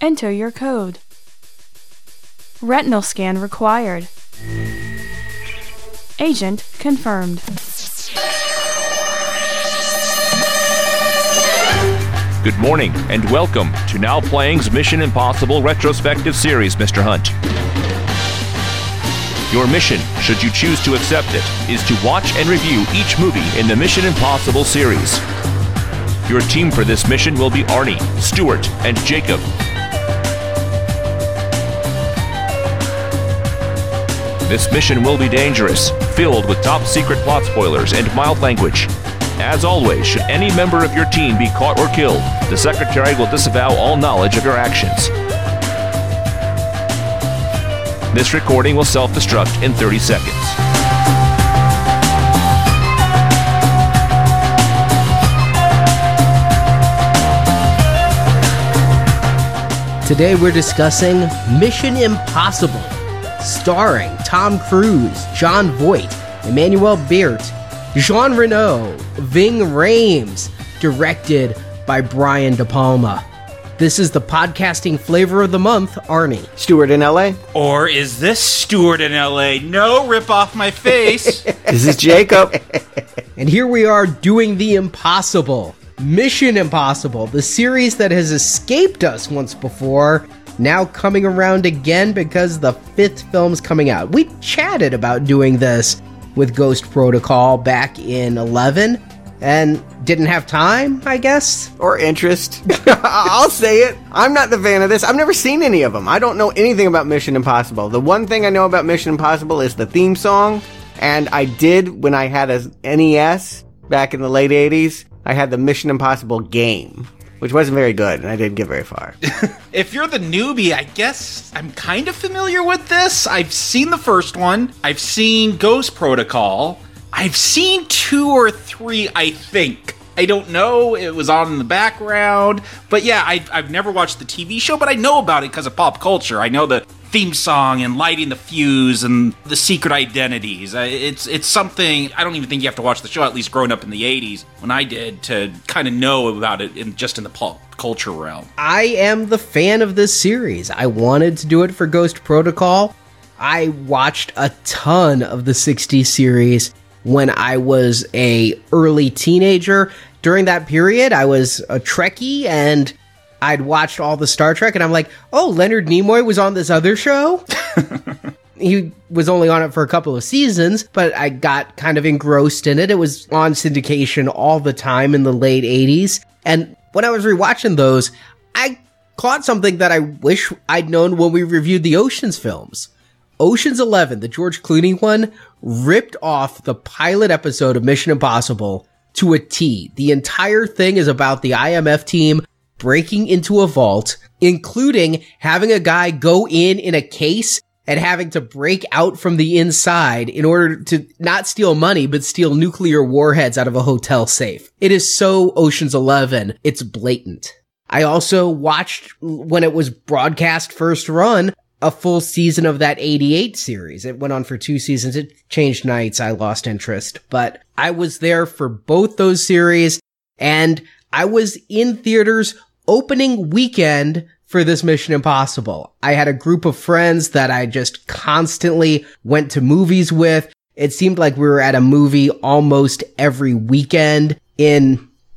Enter your code. Retinal scan required. Agent confirmed. Good morning, and welcome to Now Playing's Mission Impossible retrospective series, Mr. Hunt. Your mission, should you choose to accept it, is to watch and review each movie in the Mission Impossible series. Your team for this mission will be Arnie, Stuart, and Jacob. This mission will be dangerous, filled with top secret plot spoilers and mild language. As always, should any member of your team be caught or killed, the Secretary will disavow all knowledge of your actions. This recording will self destruct in 30 seconds. Today we're discussing Mission Impossible, starring Tom Cruise, Jon Voight, Emmanuelle Béart, Jean Reno, Ving Rhames, directed by Brian De Palma. This is the podcasting flavor of the month, Arnie. Stuart in LA. Or is this Stuart in LA? No, rip off my face. This is Jacob. And here we are doing the impossible. Mission Impossible, the series that has escaped us once before, now coming around again because the fifth film's coming out. We chatted about doing this with Ghost Protocol back in 11 and didn't have time, I guess. or interest. I'll say it. I'm not the fan of this. I've never seen any of them. I don't know anything about Mission Impossible. The one thing I know about Mission Impossible is the theme song, and I did when I had a NES back in the late 80s. I had the Mission Impossible game, which wasn't very good, and I didn't get very far. if you're the newbie, I guess I'm kind of familiar with this. I've seen the first one, I've seen Ghost Protocol, I've seen two or three, I think. I don't know. It was on in the background. But yeah, I, I've never watched the TV show, but I know about it because of pop culture. I know the theme song and lighting the fuse and the secret identities. It's it's something I don't even think you have to watch the show. At least growing up in the '80s when I did to kind of know about it in just in the pop culture realm. I am the fan of this series. I wanted to do it for Ghost Protocol. I watched a ton of the 60s series when I was a early teenager. During that period, I was a Trekkie and I'd watched all the Star Trek and I'm like, "Oh, Leonard Nimoy was on this other show?" he was only on it for a couple of seasons, but I got kind of engrossed in it. It was on syndication all the time in the late 80s. And when I was rewatching those, I caught something that I wish I'd known when we reviewed the Oceans films. Oceans 11, the George Clooney one, ripped off the pilot episode of Mission Impossible to a T. The entire thing is about the IMF team breaking into a vault, including having a guy go in in a case and having to break out from the inside in order to not steal money, but steal nuclear warheads out of a hotel safe. It is so Ocean's 11. It's blatant. I also watched when it was broadcast first run a full season of that 88 series. It went on for two seasons. It changed nights. I lost interest, but I was there for both those series and I was in theaters opening weekend for this Mission Impossible. I had a group of friends that I just constantly went to movies with. It seemed like we were at a movie almost every weekend in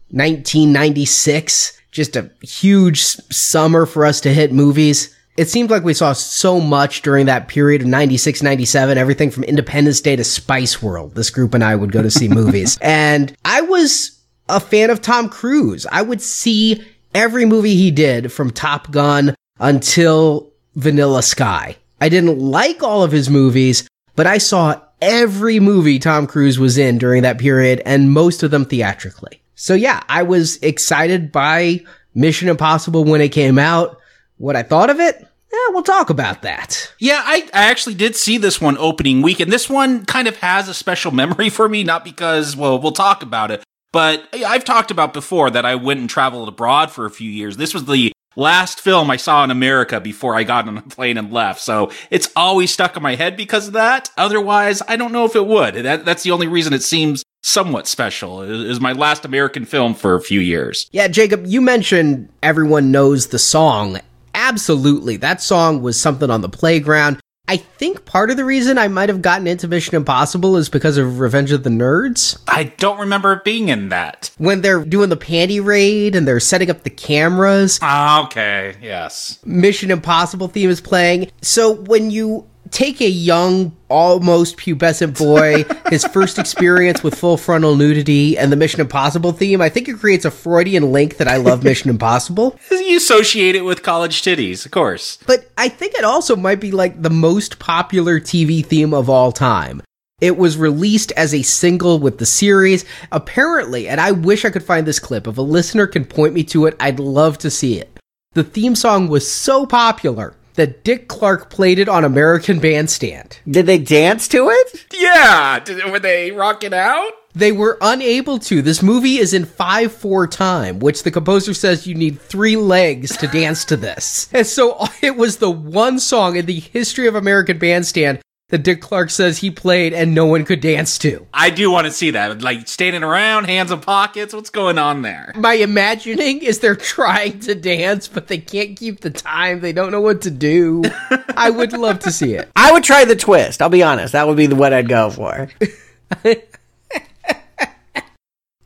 1996. Just a huge summer for us to hit movies. It seemed like we saw so much during that period of 96, 97, everything from Independence Day to Spice World. This group and I would go to see movies. And I was a fan of Tom Cruise. I would see every movie he did from Top Gun until Vanilla Sky. I didn't like all of his movies, but I saw every movie Tom Cruise was in during that period and most of them theatrically. So yeah, I was excited by Mission Impossible when it came out. What I thought of it? Eh, we'll talk about that. Yeah, I, I actually did see this one opening week, and this one kind of has a special memory for me, not because, well, we'll talk about it, but I've talked about before that I went and traveled abroad for a few years. This was the last film I saw in America before I got on a plane and left, so it's always stuck in my head because of that. Otherwise, I don't know if it would. That, that's the only reason it seems somewhat special. It is my last American film for a few years. Yeah, Jacob, you mentioned everyone knows the song. absolutely. That song was something on the playground. I think part of the reason I might have gotten into Mission Impossible is because of Revenge of the Nerds. I don't remember it being in that. When they're doing the panty raid and they're setting up the cameras, Ah, Okay, yes. Mission Impossible theme is playing. So when you take a young, almost pubescent boy, his first experience with full frontal nudity, and the Mission Impossible theme, I think it creates a Freudian link that I love Mission Impossible. You associate it with college titties, of course. But I think it also might be like the most popular TV theme of all time. It was released as a single with the series. Apparently, and I wish I could find this clip. If a listener can point me to it, I'd love to see it. The theme song was so popular that Dick Clark played it on American Bandstand. Did they dance to it? Yeah, did, were they rocking out? They were unable to. This movie is in 5 4 time, which the composer says you need three legs to dance to this. And so it was the one song in the history of American Bandstand that Dick Clark says he played and no one could dance to. I do want to see that. Like standing around, hands in pockets. What's going on there? My imagining is they're trying to dance, but they can't keep the time. They don't know what to do. I would love to see it. I would try the twist. I'll be honest. That would be the what I'd go for.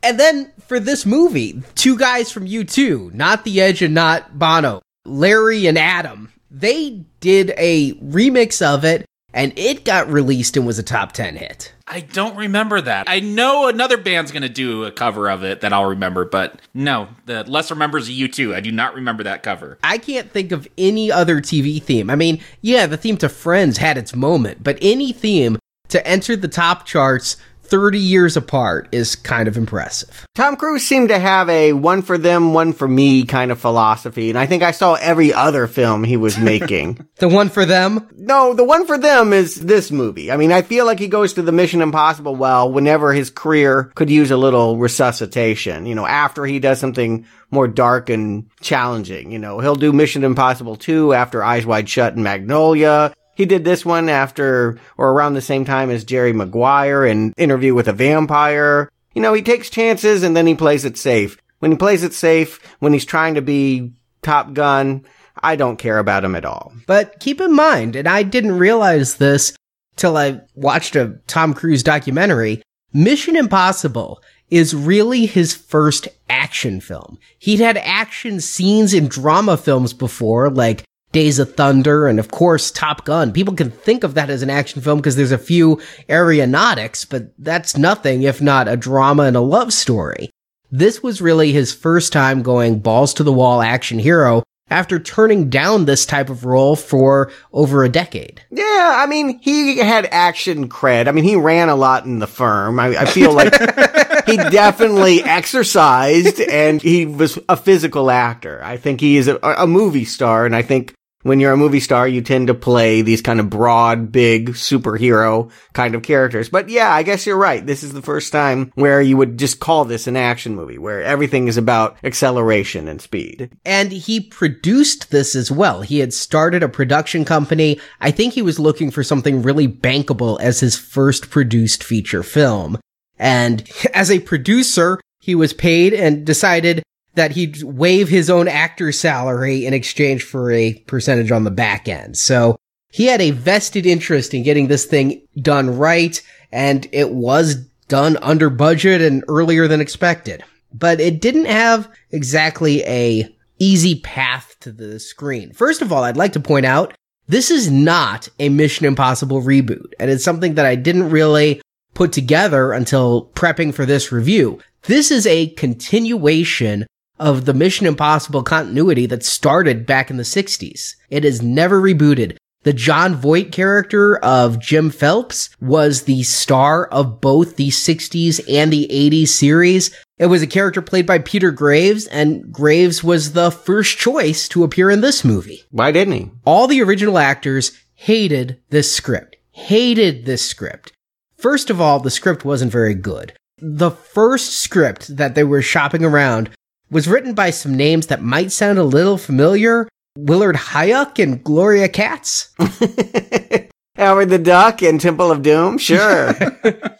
And then for this movie, two guys from U2, not The Edge and not Bono, Larry and Adam, they did a remix of it and it got released and was a top 10 hit. I don't remember that. I know another band's going to do a cover of it that I'll remember, but no, the lesser members of U2. I do not remember that cover. I can't think of any other TV theme. I mean, yeah, the theme to Friends had its moment, but any theme to enter the top charts 30 years apart is kind of impressive. Tom Cruise seemed to have a one for them, one for me kind of philosophy, and I think I saw every other film he was making. The one for them, no, the one for them is this movie. I mean, I feel like he goes to the Mission Impossible well whenever his career could use a little resuscitation. You know, after he does something more dark and challenging. You know, he'll do Mission Impossible 2 after Eyes Wide Shut and Magnolia. He did this one after or around the same time as Jerry Maguire in Interview with a Vampire. You know, he takes chances and then he plays it safe. When he plays it safe, when he's trying to be Top Gun, I don't care about him at all. But keep in mind, and I didn't realize this till I watched a Tom Cruise documentary, Mission Impossible is really his first action film. He'd had action scenes in drama films before, like Days of Thunder and of course Top Gun. People can think of that as an action film because there's a few aeronautics, but that's nothing if not a drama and a love story. This was really his first time going balls to the wall action hero after turning down this type of role for over a decade. Yeah, I mean, he had action cred. I mean, he ran a lot in the firm. I, I feel like he definitely exercised and he was a physical actor. I think he is a, a movie star, and I think when you're a movie star, you tend to play these kind of broad, big superhero kind of characters. But yeah, I guess you're right. This is the first time where you would just call this an action movie, where everything is about acceleration and speed. And he produced this as well. He had started a production company. I think he was looking for something really bankable as his first produced feature film. And as a producer, he was paid and decided that he'd waive his own actor salary in exchange for a percentage on the back end. So he had a vested interest in getting this thing done right, and it was done under budget and earlier than expected. But it didn't have exactly a easy path to the screen. First of all, I'd like to point out this is not a Mission Impossible reboot, and it's something that I didn't really put together until prepping for this review. This is a continuation of the Mission Impossible continuity that started back in the 60s. It is never rebooted. The Jon Voight character of Jim Phelps was the star of both the 60s and the 80s series. It was a character played by Peter Graves, and Graves was the first choice to appear in this movie. Why didn't he? All the original actors hated this script. Hated this script. First of all, the script wasn't very good. The first script that they were shopping around was written by some names that might sound a little familiar. Willard Huyck and Gloria Katz. Howard the Duck and Temple of Doom? Sure.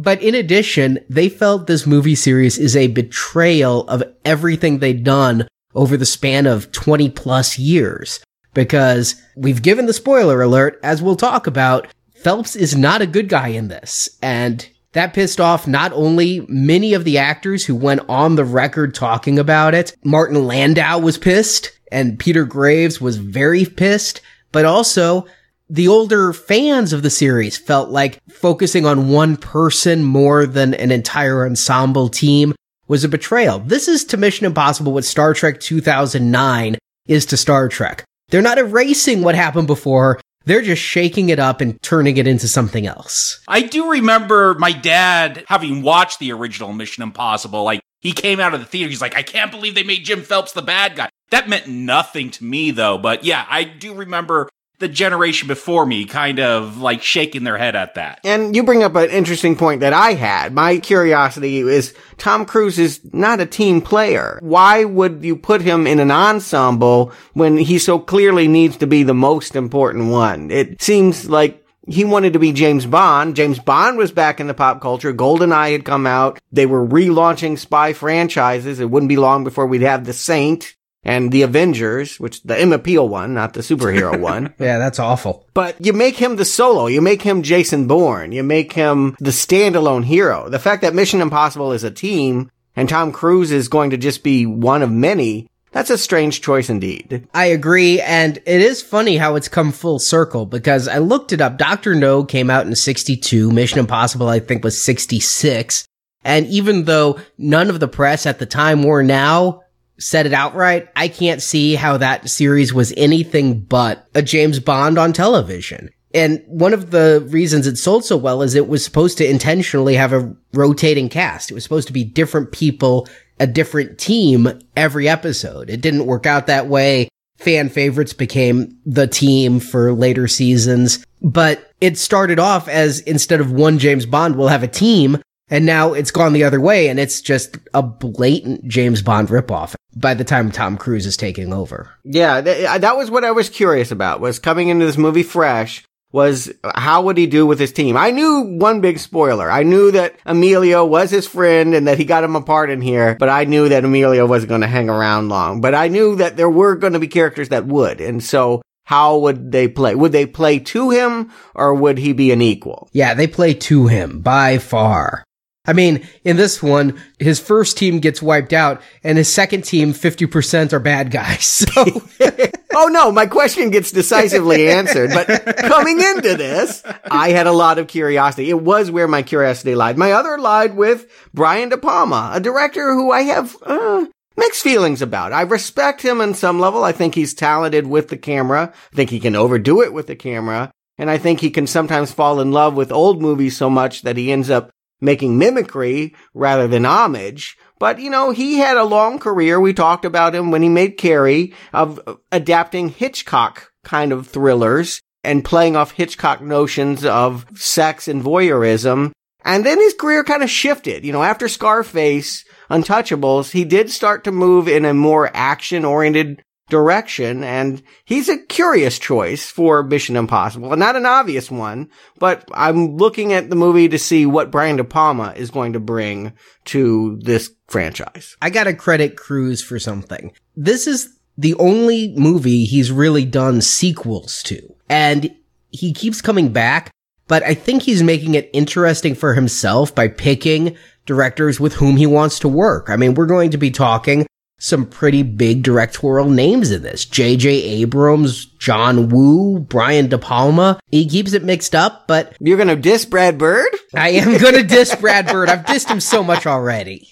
But in addition, they felt this movie series is a betrayal of everything they'd done over the span of 20 plus years. Because we've given the spoiler alert, as we'll talk about, Phelps is not a good guy in this. And that pissed off not only many of the actors who went on the record talking about it. Martin Landau was pissed and Peter Graves was very pissed, but also the older fans of the series felt like focusing on one person more than an entire ensemble team was a betrayal. This is to Mission Impossible what Star Trek 2009 is to Star Trek. They're not erasing what happened before. They're just shaking it up and turning it into something else. I do remember my dad having watched the original Mission Impossible. Like, he came out of the theater. He's like, I can't believe they made Jim Phelps the bad guy. That meant nothing to me, though. But yeah, I do remember the generation before me kind of like shaking their head at that. And you bring up an interesting point that I had. My curiosity is Tom Cruise is not a team player. Why would you put him in an ensemble when he so clearly needs to be the most important one? It seems like he wanted to be James Bond. James Bond was back in the pop culture. GoldenEye had come out. They were relaunching spy franchises. It wouldn't be long before we'd have The Saint and the Avengers, which the Emma Peel one, not the superhero one. Yeah, that's awful. But you make him the solo. You make him Jason Bourne. You make him the standalone hero. The fact that Mission Impossible is a team and Tom Cruise is going to just be one of many. That's a strange choice indeed. I agree. And it is funny how it's come full circle because I looked it up. Dr. No came out in 62. Mission Impossible, I think, was 66. And even though none of the press at the time or now said it outright, I can't see how that series was anything but a James Bond on television. And one of the reasons it sold so well is it was supposed to intentionally have a rotating cast. It was supposed to be different people, a different team every episode. It didn't work out that way. Fan favorites became the team for later seasons, but it started off as instead of one James Bond, we'll have a team and now it's gone the other way and it's just a blatant James Bond ripoff by the time Tom Cruise is taking over. Yeah, th- uh, that was what I was curious about, was coming into this movie fresh, was uh, how would he do with his team? I knew one big spoiler. I knew that Emilio was his friend and that he got him apart in here, but I knew that Emilio wasn't going to hang around long. But I knew that there were going to be characters that would. And so how would they play? Would they play to him or would he be an equal? Yeah, they play to him by far. I mean, in this one, his first team gets wiped out, and his second team, 50% are bad guys. So, oh no, my question gets decisively answered. But coming into this, I had a lot of curiosity. It was where my curiosity lied. My other lied with Brian De Palma, a director who I have uh, mixed feelings about. I respect him on some level. I think he's talented with the camera. I think he can overdo it with the camera. And I think he can sometimes fall in love with old movies so much that he ends up making mimicry rather than homage. But, you know, he had a long career. We talked about him when he made Carrie of adapting Hitchcock kind of thrillers and playing off Hitchcock notions of sex and voyeurism. And then his career kind of shifted. You know, after Scarface, Untouchables, he did start to move in a more action oriented direction, and he's a curious choice for Mission Impossible, not an obvious one, but I'm looking at the movie to see what Brian De Palma is going to bring to this franchise. I gotta credit Cruise for something. This is the only movie he's really done sequels to, and he keeps coming back, but I think he's making it interesting for himself by picking directors with whom he wants to work. I mean, we're going to be talking some pretty big directorial names in this. J.J. Abrams, John Woo, Brian De Palma. He keeps it mixed up, but you're gonna diss Brad Bird? I am gonna diss Brad Bird. I've dissed him so much already.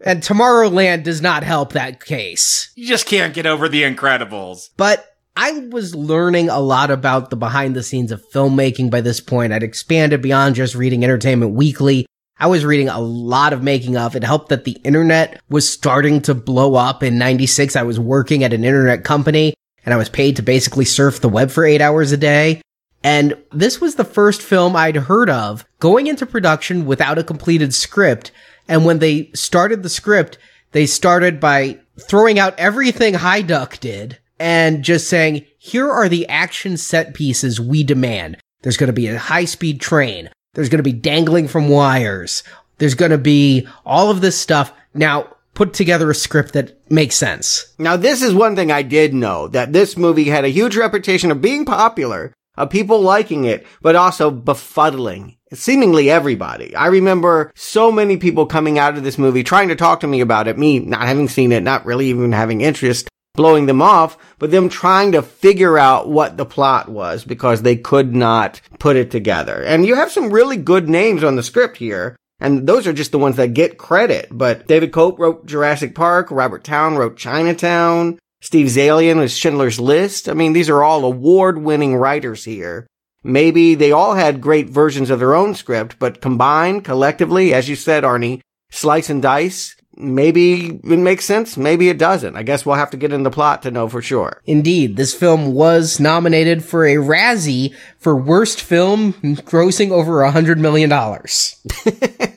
and Tomorrowland does not help that case. You just can't get over the Incredibles. But I was learning a lot about the behind the scenes of filmmaking by this point. I'd expanded beyond just reading Entertainment Weekly I was reading a lot of making of. It helped that the internet was starting to blow up in 96. I was working at an internet company and I was paid to basically surf the web for eight hours a day. And this was the first film I'd heard of going into production without a completed script. And when they started the script, they started by throwing out everything Huyck did and just saying, here are the action set pieces we demand. There's going to be a high speed train, there's going to be dangling from wires. There's going to be all of this stuff. Now, put together a script that makes sense. Now, this is one thing I did know that this movie had a huge reputation of being popular, of people liking it, but also befuddling seemingly everybody. I remember so many people coming out of this movie trying to talk to me about it, me not having seen it, not really even having interest, blowing them off, but them trying to figure out what the plot was because they could not put it together. And you have some really good names on the script here. And those are just the ones that get credit. But David Koepp wrote Jurassic Park. Robert Towne wrote Chinatown. Steve Zaillian was Schindler's List. I mean, these are all award winning writers here. Maybe they all had great versions of their own script, but combined, collectively, as you said, Arnie, slice and dice, maybe it makes sense, maybe it doesn't. I guess we'll have to get in the plot to know for sure. Indeed, this film was nominated for a Razzie for worst film grossing over a hundred million dollars.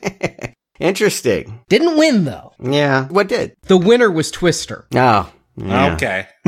Interesting. Didn't win though. Yeah. What did? The winner was Twister. Oh. Yeah. Okay.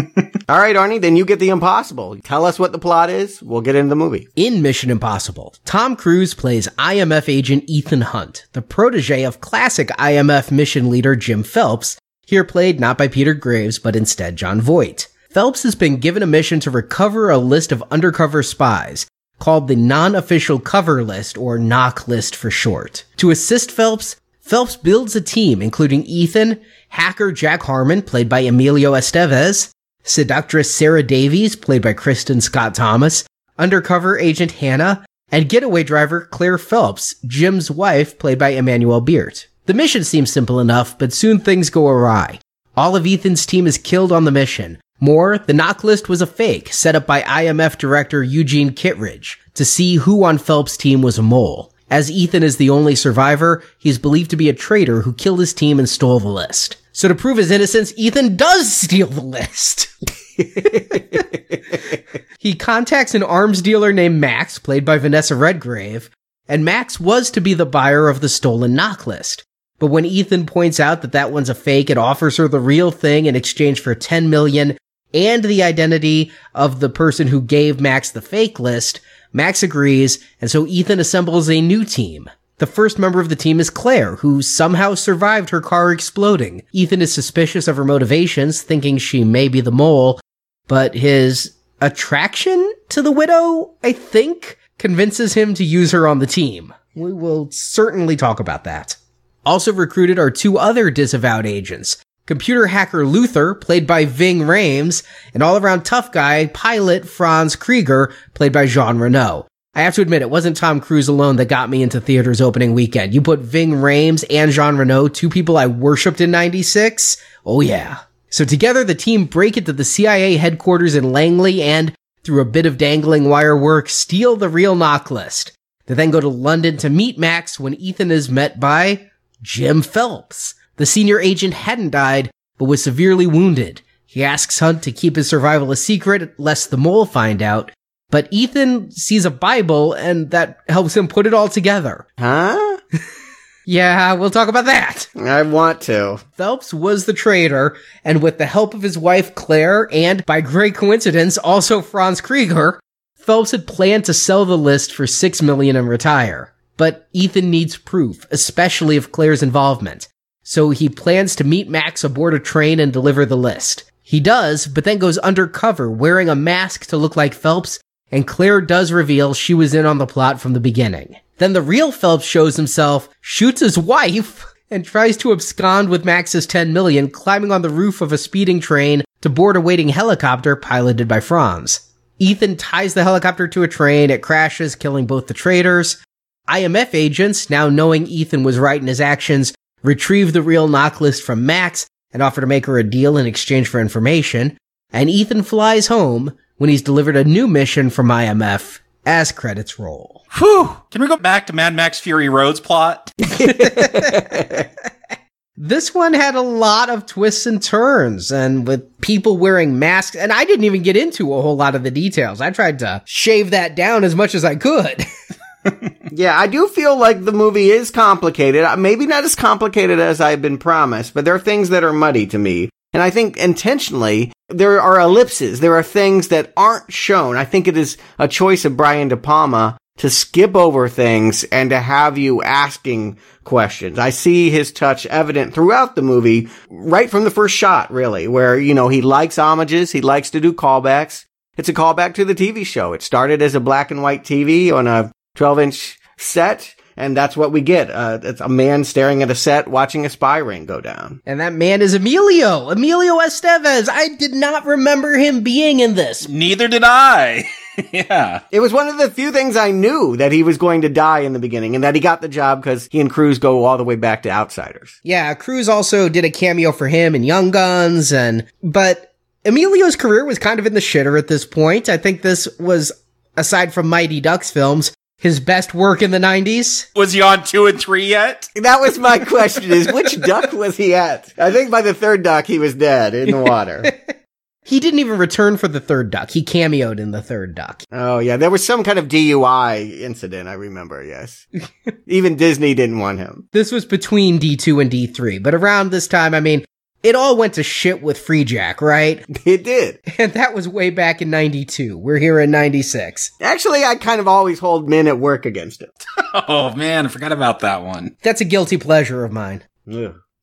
All right, Arnie, then you get the impossible. Tell us what the plot is. We'll get into the movie. In Mission Impossible, Tom Cruise plays IMF agent Ethan Hunt, the protege of classic IMF mission leader Jim Phelps, here played not by Peter Graves, but instead Jon Voight. Phelps has been given a mission to recover a list of undercover spies, called the Non-Official Cover List, or NOC list for short. To assist Phelps, Phelps builds a team including Ethan, hacker Jack Harmon, played by Emilio Estevez, seductress Sarah Davies, played by Kristin Scott Thomas, undercover agent Hannah, and getaway driver Claire Phelps, Jim's wife, played by Emmanuelle Béart. The mission seems simple enough, but soon things go awry. All of Ethan's team is killed on the mission. More, the NOC list was a fake set up by IMF director Eugene Kittredge to see who on Phelps' team was a mole. As Ethan is the only survivor, he's believed to be a traitor who killed his team and stole the list. So to prove his innocence, Ethan does steal the list. he contacts an arms dealer named Max, played by Vanessa Redgrave, and Max was to be the buyer of the stolen NOC list. But when Ethan points out that that one's a fake, it offers her the real thing in exchange for 10 million and the identity of the person who gave Max the fake list. Max agrees, and so Ethan assembles a new team. The first member of the team is Claire, who somehow survived her car exploding. Ethan is suspicious of her motivations, thinking she may be the mole, but his attraction to the widow, I think, convinces him to use her on the team. We will certainly talk about that. Also recruited are two other disavowed agents. Computer hacker Luther, played by Ving Rhames, and all-around tough guy, pilot Franz Krieger, played by Jean Reno. I have to admit, it wasn't Tom Cruise alone that got me into theaters opening weekend. You put Ving Rhames and Jean Reno, two people I worshipped in 96. Oh yeah. So together, the team break into the CIA headquarters in Langley and, through a bit of dangling wire work, steal the real NOC list. They then go to London to meet Max when Ethan is met by Jim Phelps. The senior agent hadn't died, but was severely wounded. He asks Hunt to keep his survival a secret, lest the mole find out, but Ethan sees a Bible and that helps him put it all together. Huh? Yeah, we'll talk about that. I want to. Phelps was the traitor, and with the help of his wife Claire and, by great coincidence, also Franz Krieger, Phelps had planned to sell the list for six million and retire. But Ethan needs proof, especially of Claire's involvement. So he plans to meet Max aboard a train and deliver the list. He does, but then goes undercover wearing a mask to look like Phelps and Claire does reveal she was in on the plot from the beginning. Then the real Phelps shows himself, shoots his wife, and tries to abscond with Max's 10 million, climbing on the roof of a speeding train to board a waiting helicopter piloted by Franz. Ethan ties the helicopter to a train, it crashes, killing both the traitors. IMF agents, now knowing Ethan was right in his actions, retrieve the real NOC list from Max and offer to make her a deal in exchange for information. And Ethan flies home, when he's delivered a new mission from IMF as credits roll. Whew! Can we go back to Mad Max Fury Road's plot? This one had a lot of twists and turns and with people wearing masks. And I didn't even get into a whole lot of the details. I tried to shave that down as much as I could. yeah, I do feel like the movie is complicated. Uh, maybe not as complicated as I've been promised, but there are things that are muddy to me. And I think intentionally, there are ellipses. There are things that aren't shown. I think it is a choice of Brian De Palma to skip over things and to have you asking questions. I see his touch evident throughout the movie, right from the first shot, really, where, you know, he likes homages, he likes to do callbacks. It's a callback to the TV show. It started as a black and white TV on a 12 inch set. And that's what we get. Uh, it's a man staring at a set watching a spy ring go down. And that man is Emilio, Emilio Estevez. I did not remember him being in this. Neither did I. yeah. It was one of the few things I knew that he was going to die in the beginning and that he got the job because he and Cruise go all the way back to Outsiders. Yeah, Cruise also did a cameo for him in Young Guns and, but Emilio's career was kind of in the shitter at this point. I think this was, aside from Mighty Ducks films, his best work in the 90s. Was he on two and three yet? That was my question is which duck was he at? I think by the third duck he was dead in the water. He didn't even return for the third duck. He cameoed in the third duck. oh yeah, there was some kind of DUI incident, I remember, yes. Even Disney didn't want him. This was between D2 and D3, but around this time, I mean, it all went to shit with Freejack, right? It did. And that was way back in 92. We're here in 96. Actually, I kind of always hold men at work against it. Oh man, I forgot about that one. That's a guilty pleasure of mine.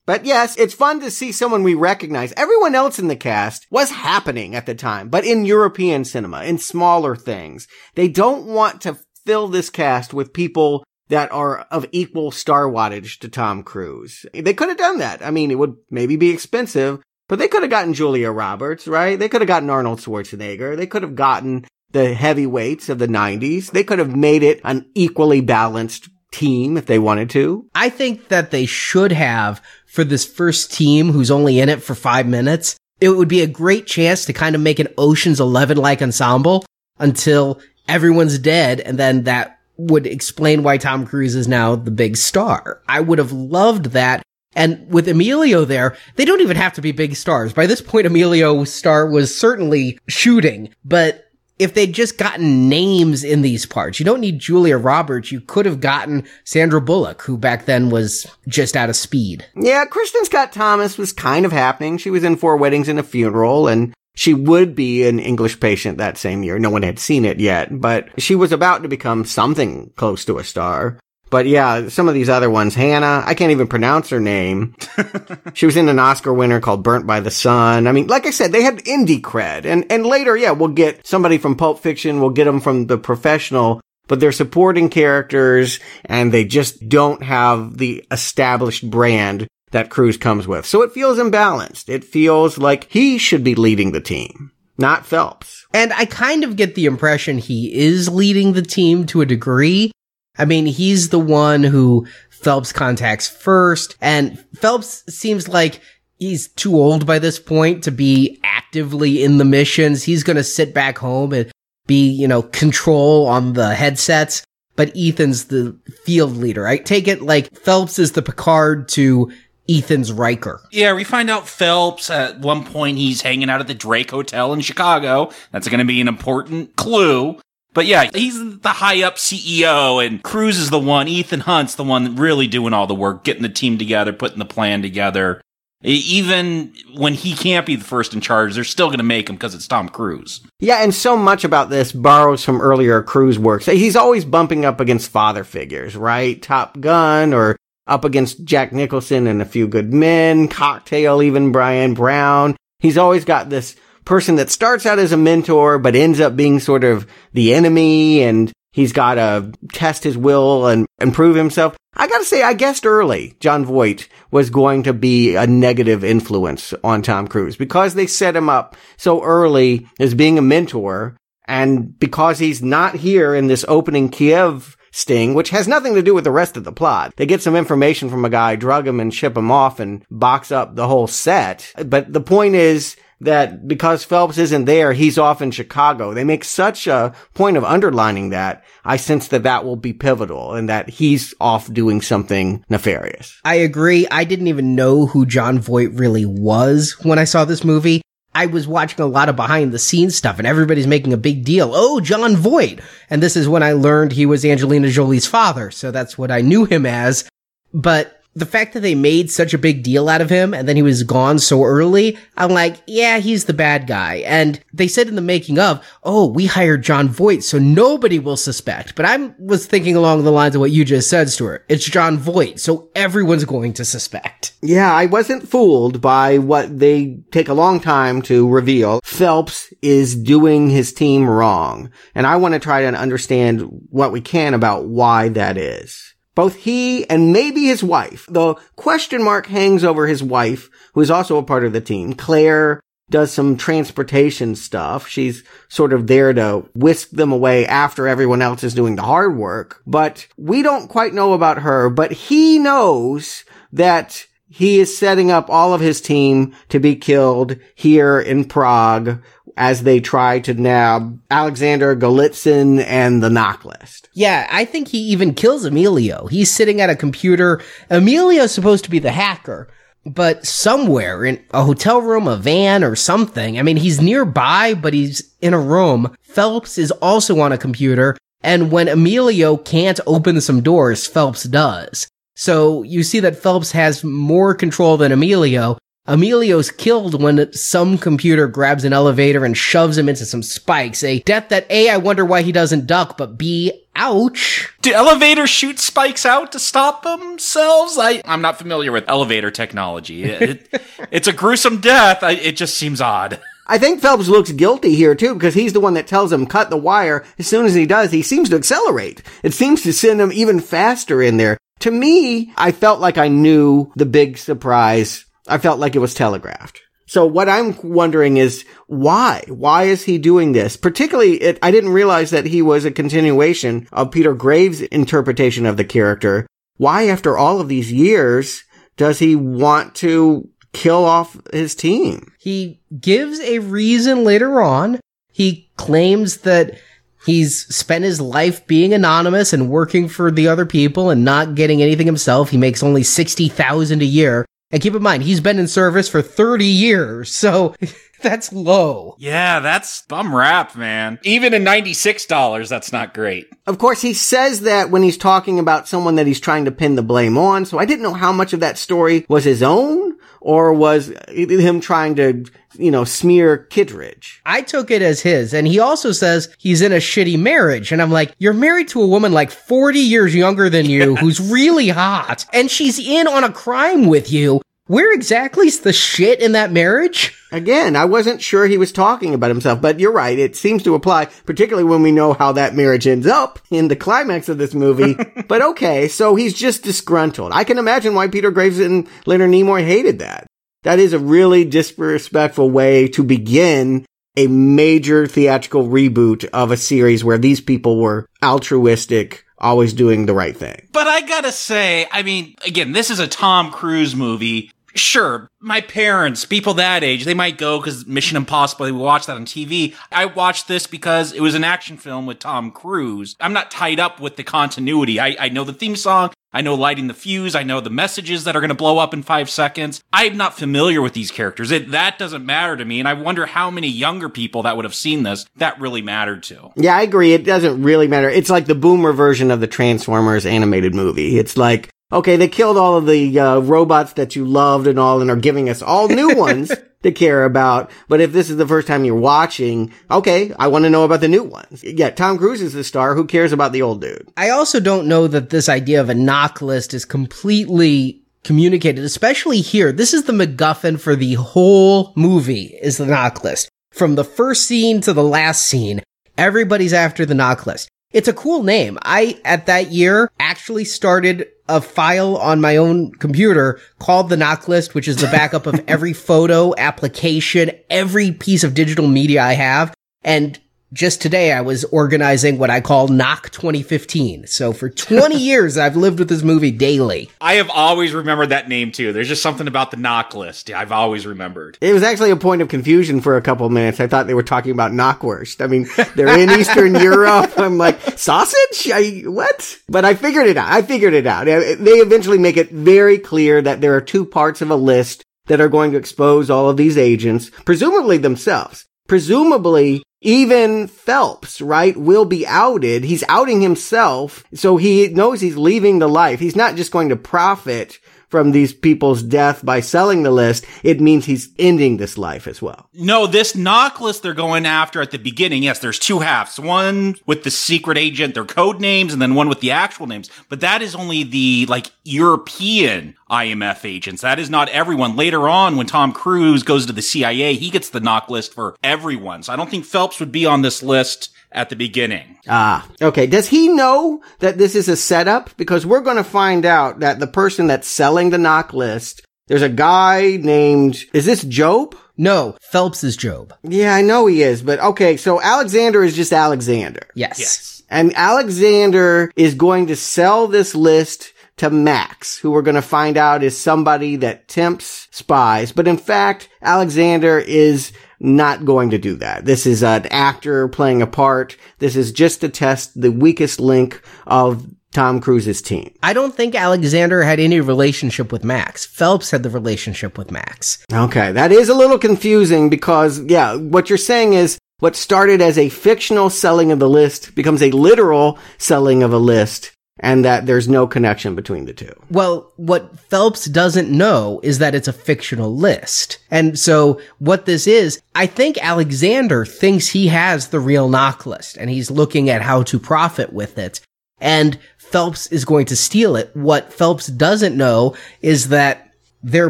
But yes, it's fun to see someone we recognize. Everyone else in the cast was happening at the time, but in European cinema, in smaller things. They don't want to fill this cast with people that are of equal star wattage to Tom Cruise. They could have done that. I mean, it would maybe be expensive, but they could have gotten Julia Roberts, right? They could have gotten Arnold Schwarzenegger. They could have gotten the heavyweights of the 90s. They could have made it an equally balanced team if they wanted to. I think that they should have for this first team who's only in it for five minutes. It would be a great chance to kind of make an Ocean's 11 like ensemble until everyone's dead. And then that would explain why Tom Cruise is now the big star. I would have loved that. And with Emilio there, they don't even have to be big stars. By this point, Emilio's star was certainly shooting, but if they'd just gotten names in these parts, you don't need Julia Roberts. You could have gotten Sandra Bullock, who back then was just out of speed. Yeah, Kristin Scott Thomas was kind of happening. She was in Four Weddings and a Funeral, and she would be an English patient that same year. No one had seen it yet, but she was about to become something close to a star. But yeah, some of these other ones, Hannah, I can't even pronounce her name. she was in an Oscar winner called Burnt by the Sun. I mean, like I said, they had indie cred. And, and later, yeah, we'll get somebody from Pulp Fiction, we'll get them from The Professional, but they're supporting characters and they just don't have the established brand that Cruise comes with. So it feels imbalanced. It feels like he should be leading the team, not Phelps. And I kind of get the impression he is leading the team to a degree. I mean, he's the one who Phelps contacts first, and Phelps seems like he's too old by this point to be actively in the missions. He's going to sit back home and be, you know, control on the headsets. But Ethan's the field leader. I take it like Phelps is the Picard to Ethan's Riker. Yeah, we find out Phelps at one point he's hanging out at the Drake Hotel in Chicago. That's going to be an important clue. But yeah, he's the high up CEO and Cruise is the one, Ethan Hunt's the one really doing all the work, getting the team together, putting the plan together. Even when he can't be the first in charge, they're still going to make him because it's Tom Cruise. Yeah, and so much about this borrows from earlier Cruise works. He's always bumping up against father figures, right? Top Gun or up against Jack Nicholson and A Few Good Men, Cocktail, even Bryan Brown. He's always got this person that starts out as a mentor, but ends up being sort of the enemy and he's got to test his will and, prove himself. I gotta say, I guessed early Jon Voight was going to be a negative influence on Tom Cruise because they set him up so early as being a mentor. And because he's not here in this opening Kiev sting, which has nothing to do with the rest of the plot. They get some information from a guy, drug him and ship him off and box up the whole set. But the point is, that because Phelps isn't there, he's off in Chicago. They make such a point of underlining that. I sense that that will be pivotal and that he's off doing something nefarious. I agree. I didn't even know who Jon Voight really was when I saw this movie. I was watching a lot of behind the scenes stuff and everybody's making a big deal. Oh, Jon Voight. And this is when I learned he was Angelina Jolie's father. So that's what I knew him as. But the fact that they made such a big deal out of him and then he was gone so early, I'm like, yeah, he's the bad guy. And they said in the making of, oh, we hired Jon Voight, so nobody will suspect. But I was thinking along the lines of what you just said, Stuart. It's Jon Voight, so everyone's going to suspect. Yeah, I wasn't fooled by what they take a long time to reveal. Phelps is doing his team wrong. And I want to try to understand what we can about why that is. Both he and maybe his wife, the question mark hangs over his wife, who is also a part of the team. Claire does some transportation stuff. She's sort of there to whisk them away after everyone else is doing the hard work. But we don't quite know about her, but he knows that he is setting up all of his team to be killed here in Prague as they try to nab Alexander Golitsyn and the NOC list. Yeah, I think he even kills Emilio. He's sitting at a computer. Emilio's supposed to be the hacker, but somewhere in a hotel room, a van, or something. I mean, he's nearby, but he's in a room. Phelps is also on a computer, and when Emilio can't open some doors, Phelps does. So you see that Phelps has more control than Emilio, Emilio's killed when some computer grabs an elevator and shoves him into some spikes. A death that A, I wonder why he doesn't duck, but B, ouch. Do elevators shoot spikes out to stop themselves? I, I'm not familiar with elevator technology. It, it, it's a gruesome death. I, it just seems odd. I think Phelps looks guilty here too, because he's the one that tells him cut the wire. As soon as he does, he seems to accelerate. It seems to send him even faster in there. To me, I felt like I knew the big surprise I felt like it was telegraphed. So what I'm wondering is why? Why is he doing this? Particularly, it, I didn't realize that he was a continuation of Peter Graves' interpretation of the character. Why, after all of these years, does he want to kill off his team? He gives a reason later on. He claims that he's spent his life being anonymous and working for the other people and not getting anything himself. He makes only 60,000 a year. And keep in mind, he's been in service for 30 years, so that's low. Yeah, that's bum rap, man. Even in $96, that's not great. Of course, he says that when he's talking about someone that he's trying to pin the blame on, so I didn't know how much of that story was his own or was him trying to, you know, smear Kittredge. I took it as his, and he also says he's in a shitty marriage, and I'm like, you're married to a woman like 40 years younger than you, yes. who's really hot, and she's in on a crime with you. Where exactly is the shit in that marriage? Again, I wasn't sure he was talking about himself, but you're right. It seems to apply, particularly when we know how that marriage ends up in the climax of this movie. but okay, so he's just disgruntled. I can imagine why Peter Graves and Leonard Nimoy hated that. That is a really disrespectful way to begin a major theatrical reboot of a series where these people were altruistic, always doing the right thing. But I gotta say, I mean, again, this is a Tom Cruise movie. Sure, my parents, people that age, they might go because Mission Impossible, they watch that on TV. I watched this because it was an action film with Tom Cruise. I'm not tied up with the continuity. I, I know the theme song. I know lighting the fuse. I know the messages that are going to blow up in five seconds. I'm not familiar with these characters. It, that doesn't matter to me. And I wonder how many younger people that would have seen this that really mattered to. Yeah, I agree. It doesn't really matter. It's like the boomer version of the Transformers animated movie. It's like, okay, they killed all of the uh, robots that you loved and all and are giving us all new ones to care about. But if this is the first time you're watching, okay, I want to know about the new ones. Yeah, Tom Cruise is the star. Who cares about the old dude? I also don't know that this idea of a NOC list is completely communicated, especially here. This is the MacGuffin for the whole movie is the NOC list. From the first scene to the last scene, everybody's after the NOC list. It's a cool name. I, at that year, actually started a file on my own computer called the NOC list, which is the backup of every photo, application, every piece of digital media I have. And just today I was organizing what I call Knock 2015. So for 20 years I've lived with this movie daily. I have always remembered that name too. There's just something about the NOC list I've always remembered. It was actually a point of confusion for a couple of minutes. I thought they were talking about knockwurst. I mean, they're in Eastern Europe. I'm like, sausage? I, what? But I figured it out. I figured it out. They eventually make it very clear that there are two parts of a list that are going to expose all of these agents, presumably themselves. Presumably, even Phelps, right, will be outed. He's outing himself. So he knows he's leaving the life. He's not just going to profit from these people's death by selling the list, it means he's ending this life as well. No, this NOC list they're going after at the beginning. Yes, there's two halves. One with the secret agent, their code names, and then one with the actual names. But that is only the like European IMF agents. That is not everyone. Later on, when Tom Cruise goes to the CIA, he gets the NOC list for everyone. So I don't think Phelps would be on this list at the beginning. Ah, okay. Does he know that this is a setup? Because we're going to find out that the person that's selling the NOC list, there's a guy named, is this Job? No, Phelps is Job. Yeah, I know he is, but okay, so Alexander is just Alexander. Yes. Yes. And Alexander is going to sell this list to Max, who we're going to find out is somebody that tempts spies. But in fact, Alexander is not going to do that. This is an actor playing a part. This is just to test the weakest link of Tom Cruise's team. I don't think Alexander had any relationship with Max. Phelps had the relationship with Max. Okay, that is a little confusing because, yeah, what you're saying is what started as a fictional selling of the list becomes a literal selling of a list and that there's no connection between the two. Well, what Phelps doesn't know is that it's a fictional list. And so what this is, I think Alexander thinks he has the real NOC list and he's looking at how to profit with it. And Phelps is going to steal it. What Phelps doesn't know is that their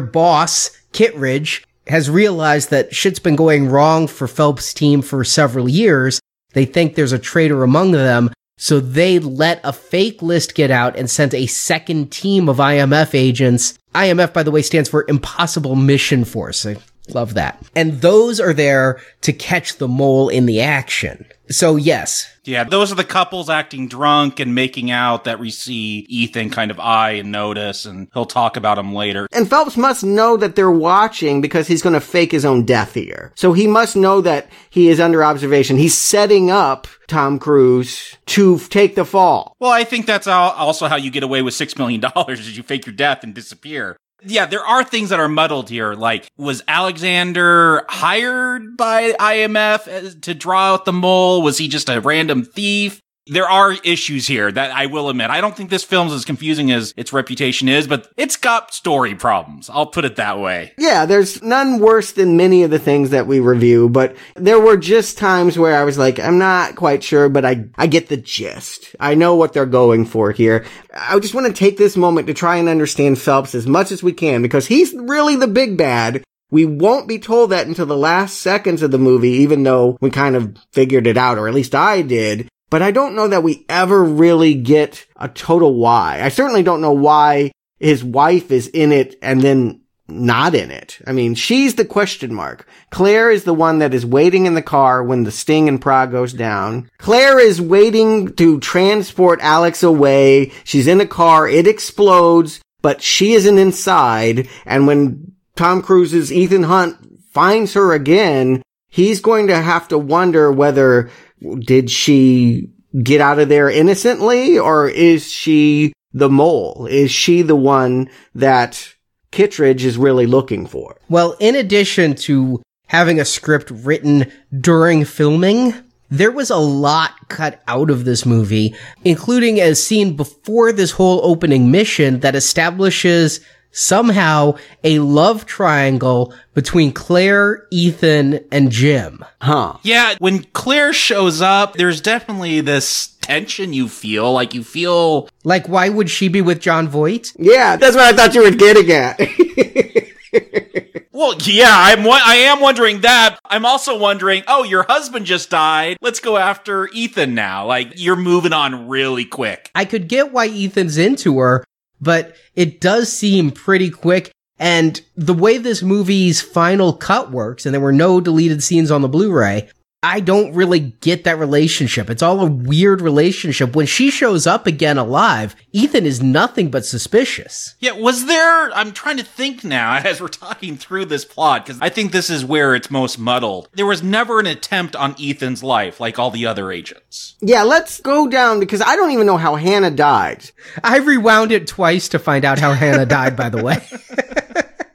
boss, Kittredge, has realized that shit's been going wrong for Phelps' team for several years. They think there's a traitor among them. So they let a fake list get out and sent a second team of IMF agents. IMF, by the way, stands for Impossible Mission Force. Love that. And those are there to catch the mole in the action. So yes, Yeah, those are the couples acting drunk and making out that we see Ethan kind of eye and notice, and he'll talk about them later. And Phelps must know that they're watching because he's going to fake his own death here. So he must know that he is under observation. He's setting up Tom Cruise to take the fall. Well, I think that's also how you get away with $6 million is you fake your death and disappear. Yeah, there are things that are muddled here. Like, was Alexander hired by IMF to draw out the mole? Was he just a random thief? There are issues here that I will admit. I don't think this film's as confusing as its reputation is, but it's got story problems. I'll put it that way. Yeah, there's none worse than many of the things that we review, but there were just times where I was like, I'm not quite sure, but I, I get the gist. I know what they're going for here. I just want to take this moment to try and understand Phelps as much as we can because he's really the big bad. We won't be told that until the last seconds of the movie, even though we kind of figured it out, or at least I did. But I don't know that we ever really get a total why. I certainly don't know why his wife is in it and then not in it. I mean, she's the question mark. Claire is the one that is waiting in the car when the sting in Prague goes down. Claire is waiting to transport Alex away. She's in a car. It explodes, but she isn't inside. And when Tom Cruise's Ethan Hunt finds her again, he's going to have to wonder whether did she get out of there innocently or is she the mole? Is she the one that Kittredge is really looking for? Well, in addition to having a script written during filming, there was a lot cut out of this movie, including a scene before this whole opening mission that establishes somehow a love triangle between Claire, Ethan, and Jim. Huh. Yeah, when Claire shows up, there's definitely this tension you feel. Like you feel Like, why would she be with Jon Voight? Yeah, that's what I thought you were getting at. Well, yeah, I'm I am wondering that. I'm also wondering, oh, your husband just died. Let's go after Ethan now. Like you're moving on really quick. I could get why Ethan's into her, but it does seem pretty quick. And the way this movie's final cut works, and there were no deleted scenes on the Blu-ray, I don't really get that relationship. It's all a weird relationship. When she shows up again alive, Ethan is nothing but suspicious. Yeah, was there I'm trying to think now as we're talking through this plot cuz I think this is where it's most muddled. There was never an attempt on Ethan's life like all the other agents. yeah, let's go down because I don't even know how Hannah died. I rewound it twice to find out how Hannah died, by the way.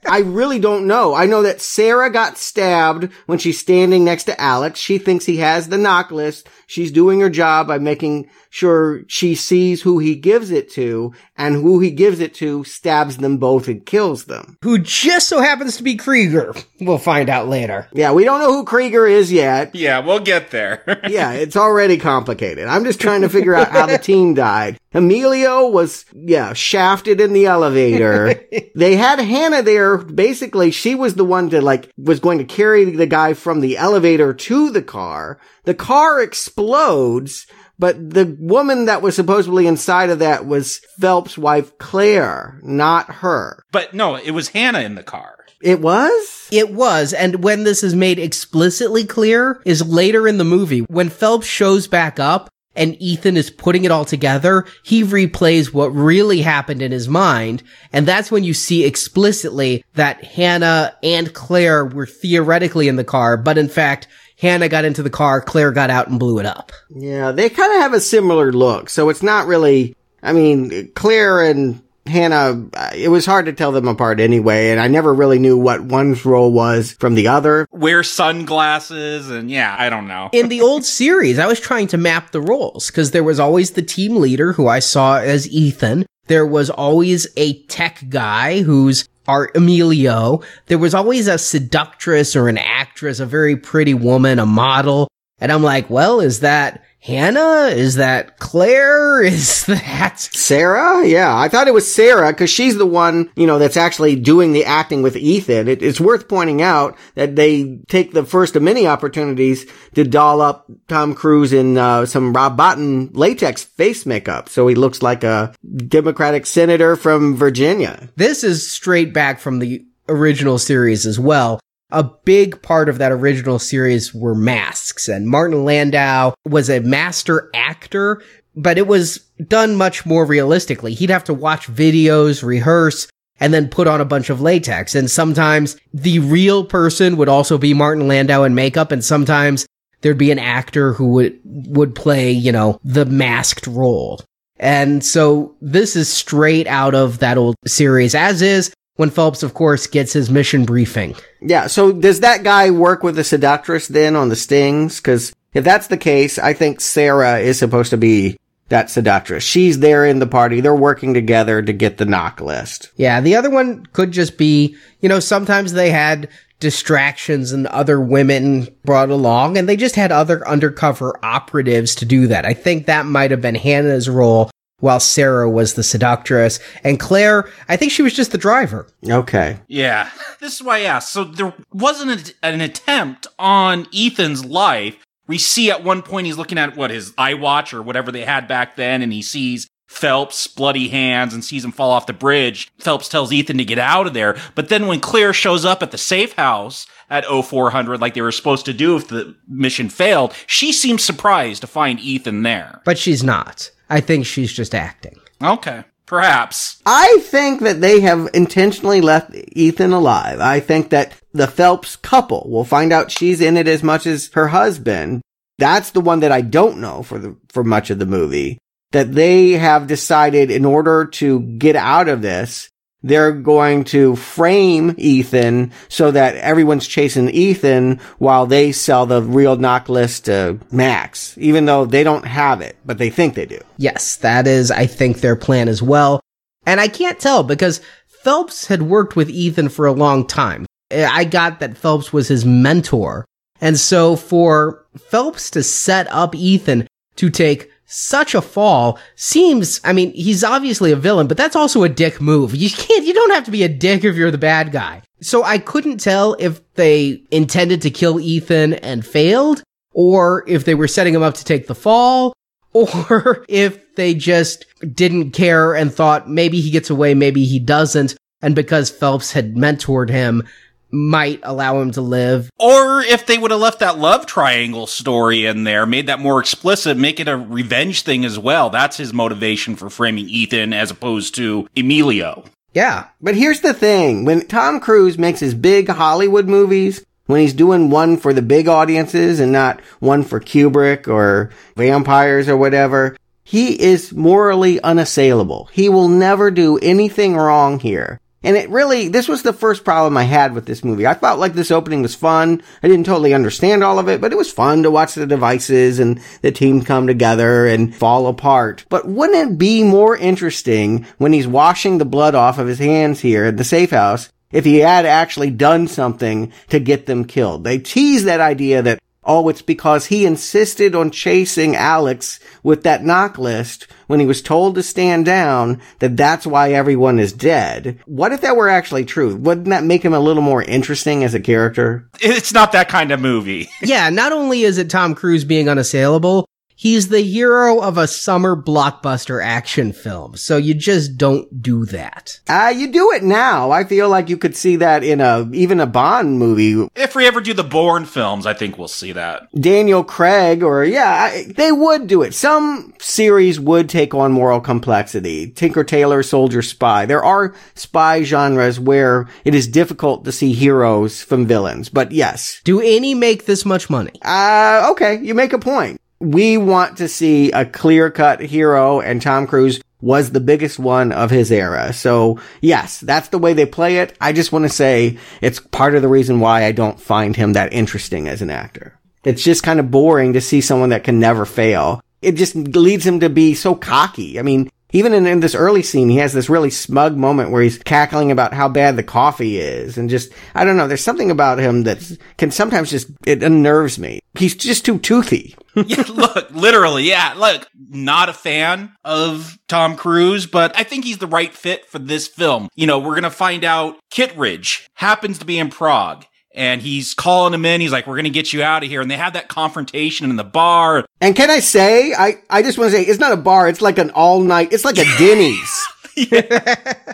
I really don't know. I know that Sarah got stabbed when she's standing next to Alex. She thinks he has the NOC list. She's doing her job by making sure she sees who he gives it to, and who he gives it to stabs them both and kills them. Who just so happens to be Krieger. We'll find out later. Yeah, we don't know who Krieger is yet. Yeah, we'll get there. yeah, it's already complicated. I'm just trying to figure out how the team died. Emilio was, yeah, shafted in the elevator. they had Hannah there. Basically, she was the one to like, was going to carry the guy from the elevator to the car. The car explodes, but the woman that was supposedly inside of that was Phelps' wife, Claire, not her. but no, it was Hannah in the car. It was? It was, and when this is made explicitly clear is later in the movie. When Phelps shows back up and Ethan is putting it all together, he replays what really happened in his mind, and that's when you see explicitly that Hannah and Claire were theoretically in the car, but in fact, Hannah got into the car, Claire got out and blew it up. Yeah, they kind of have a similar look, so it's not really. I mean, Claire and Hannah, uh, it was hard to tell them apart anyway, and I never really knew what one's role was from the other. Wear sunglasses and yeah, I don't know. in the old series, I was trying to map the roles because there was always the team leader who I saw as Ethan. There was always a tech guy who's our Emilio. There was always a seductress or an actress, a very pretty woman, a model. And I'm like, well, is that Hannah? Is that Claire? Is that Sarah? Yeah, I thought it was Sarah because she's the one, you know, that's actually doing the acting with Ethan. It, it's worth pointing out that they take the first of many opportunities to doll up Tom Cruise in uh, some Rob Bottin latex face makeup, so he looks like a Democratic senator from Virginia. This is straight back from the original series as well. A big part of that original series were masks, and Martin Landau was a master actor, but it was done much more realistically. He'd have to watch videos, rehearse, and then put on a bunch of latex. And sometimes the real person would also be Martin Landau in makeup, and sometimes there'd be an actor who would would play, you know, the masked role. And so this is straight out of that old series, as is when Phelps, of course, gets his mission briefing. Yeah, so does that guy work with the seductress then on the stings? Because if that's the case, I think Sarah is supposed to be that seductress. She's there in the party. They're working together to get the NOC list. Yeah, the other one could just be, you know, sometimes they had distractions and other women brought along and they just had other undercover operatives to do that. I think that might have been Hannah's role while Sarah was the seductress and Claire, I think she was just the driver. Okay. Yeah, this is why I asked. So there wasn't a, an attempt on Ethan's life. We see at one point he's looking at what his iWatch or whatever they had back then, and he sees Phelps' bloody hands and sees him fall off the bridge. Phelps tells Ethan to get out of there. But then when Claire shows up at the safe house at 0400, like they were supposed to do if the mission failed, she seems surprised to find Ethan there. But she's not. I think she's just acting. Okay. Perhaps. I think that they have intentionally left Ethan alive. I think that the Phelps couple, we'll find out she's in it as much as her husband. That's the one that I don't know for the, for much of the movie. That they have decided in order to get out of this, they're going to frame Ethan so that everyone's chasing Ethan while they sell the real NOC list to Max, even though they don't have it, but they think they do. Yes, that is, I think, their plan as well. And I can't tell because Phelps had worked with Ethan for a long time. I got that Phelps was his mentor. And so for Phelps to set up Ethan to take such a fall seems, I mean, he's obviously a villain, but that's also a dick move. You can't, you don't have to be a dick if you're the bad guy. So I couldn't tell if they intended to kill Ethan and failed, or if they were setting him up to take the fall, or if they just didn't care and thought maybe he gets away, maybe he doesn't. And because Phelps had mentored him, might allow him to live. Or if they would have left that love triangle story in there, made that more explicit, make it a revenge thing as well. That's his motivation for framing Ethan as opposed to Emilio. Yeah. But here's the thing. When Tom Cruise makes his big Hollywood movies, when he's doing one for the big audiences and not one for Kubrick or vampires or whatever, he is morally unassailable. He will never do anything wrong here. And it really, this was the first problem I had with this movie. I felt like this opening was fun. I didn't totally understand all of it, but it was fun to watch the devices and the team come together and fall apart. But wouldn't it be more interesting when he's washing the blood off of his hands here at the safe house if he had actually done something to get them killed? They tease that idea that Oh, it's because he insisted on chasing Alex with that NOC list when he was told to stand down that that's why everyone is dead. What if that were actually true? Wouldn't that make him a little more interesting as a character? It's not that kind of movie. yeah, not only is it Tom Cruise being unassailable, he's the hero of a summer blockbuster action film. So you just don't do that. Uh, you do it now. I feel like you could see that in a, even a Bond movie. If we ever do the Bourne films, I think we'll see that. Daniel Craig or yeah, I, they would do it. Some series would take on moral complexity. Tinker Tailor, Soldier Spy. There are spy genres where it is difficult to see heroes from villains, but yes. Do any make this much money? Uh, okay. You make a point we want to see a clear cut hero and Tom Cruise was the biggest one of his era. So yes, that's the way they play it. I just want to say it's part of the reason why I don't find him that interesting as an actor. It's just kind of boring to see someone that can never fail. It just leads him to be so cocky. I mean, even in, in, this early scene, he has this really smug moment where he's cackling about how bad the coffee is. And just, I don't know, there's something about him that can sometimes just, it unnerves me. He's just too toothy. yeah, look, literally, yeah. Look, not a fan of Tom Cruise, but I think he's the right fit for this film. You know, we're going to find out Kittredge happens to be in Prague and he's calling him in. He's like, "We're going to get you out of here." And they have that confrontation in the bar. And can I say, I I just want to say, it's not a bar. It's like an all night. It's like a Denny's.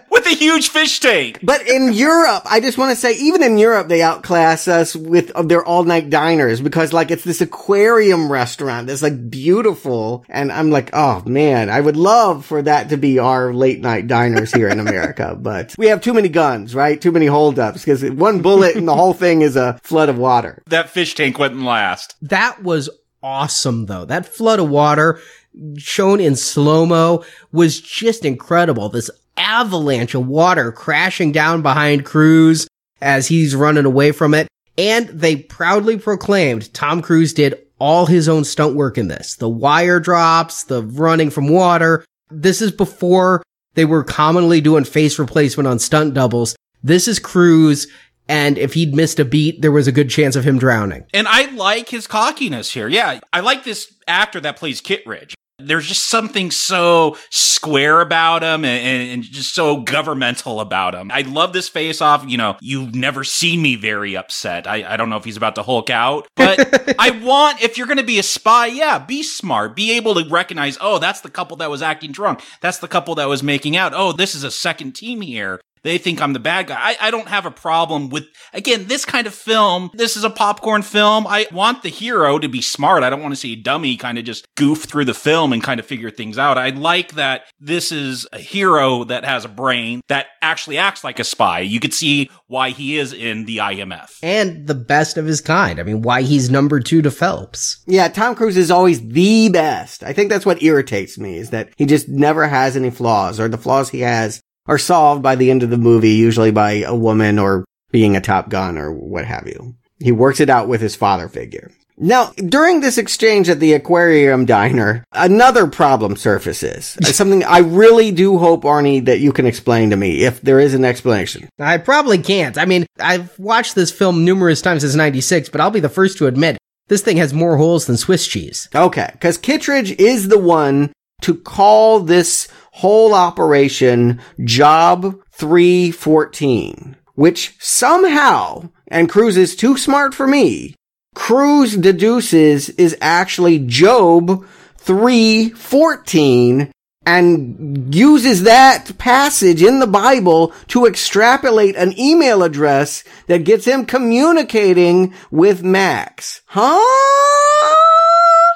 with a huge fish tank. But in Europe, I just want to say, even in Europe, they outclass us with uh, their all night diners because like it's this aquarium restaurant that's like beautiful. And I'm like, oh man, I would love for that to be our late night diners here in America. But we have too many guns, right? Too many holdups because one bullet and the whole thing is a flood of water. That fish tank wouldn't last. That was awesome though. That flood of water shown in slow mo was just incredible. This avalanche of water crashing down behind Cruise as he's running away from it. And they proudly proclaimed Tom Cruise did all his own stunt work in this. The wire drops, the running from water. This is before they were commonly doing face replacement on stunt doubles. This is Cruise and if he'd missed a beat, there was a good chance of him drowning. And I like his cockiness here. Yeah, I like this actor that plays Kittredge there's just something so square about him and, and, just so governmental about him. I love this face off. You know, you've never seen me very upset. I, I don't know if he's about to Hulk out, but I want, if you're going to be a spy, yeah, be smart. Be able to recognize, oh, that's the couple that was acting drunk. That's the couple that was making out. Oh, this is a second team here. They think I'm the bad guy. I, I don't have a problem with, again, this kind of film. This is a popcorn film. I want the hero to be smart. I don't want to see a dummy kind of just goof through the film and kind of figure things out. I like that this is a hero that has a brain that actually acts like a spy. You could see why he is in the IMF. And the best of his kind. I mean, why he's number two to Phelps. Yeah, Tom Cruise is always the best. I think that's what irritates me is that he just never has any flaws or the flaws he has are solved by the end of the movie, usually by a woman or being a top gun or what have you. He works it out with his father figure. Now, during this exchange at the aquarium diner, another problem surfaces. Something I really do hope, Arnie, that you can explain to me if there is an explanation. I probably can't. I mean, I've watched this film numerous times since 96, but I'll be the first to admit this thing has more holes than Swiss cheese. Okay, because Kittredge is the one to call this whole operation Job 314, which somehow, and Cruise is too smart for me, Cruise deduces is actually Job 314 and uses that passage in the Bible to extrapolate an email address that gets him communicating with Max. Huh?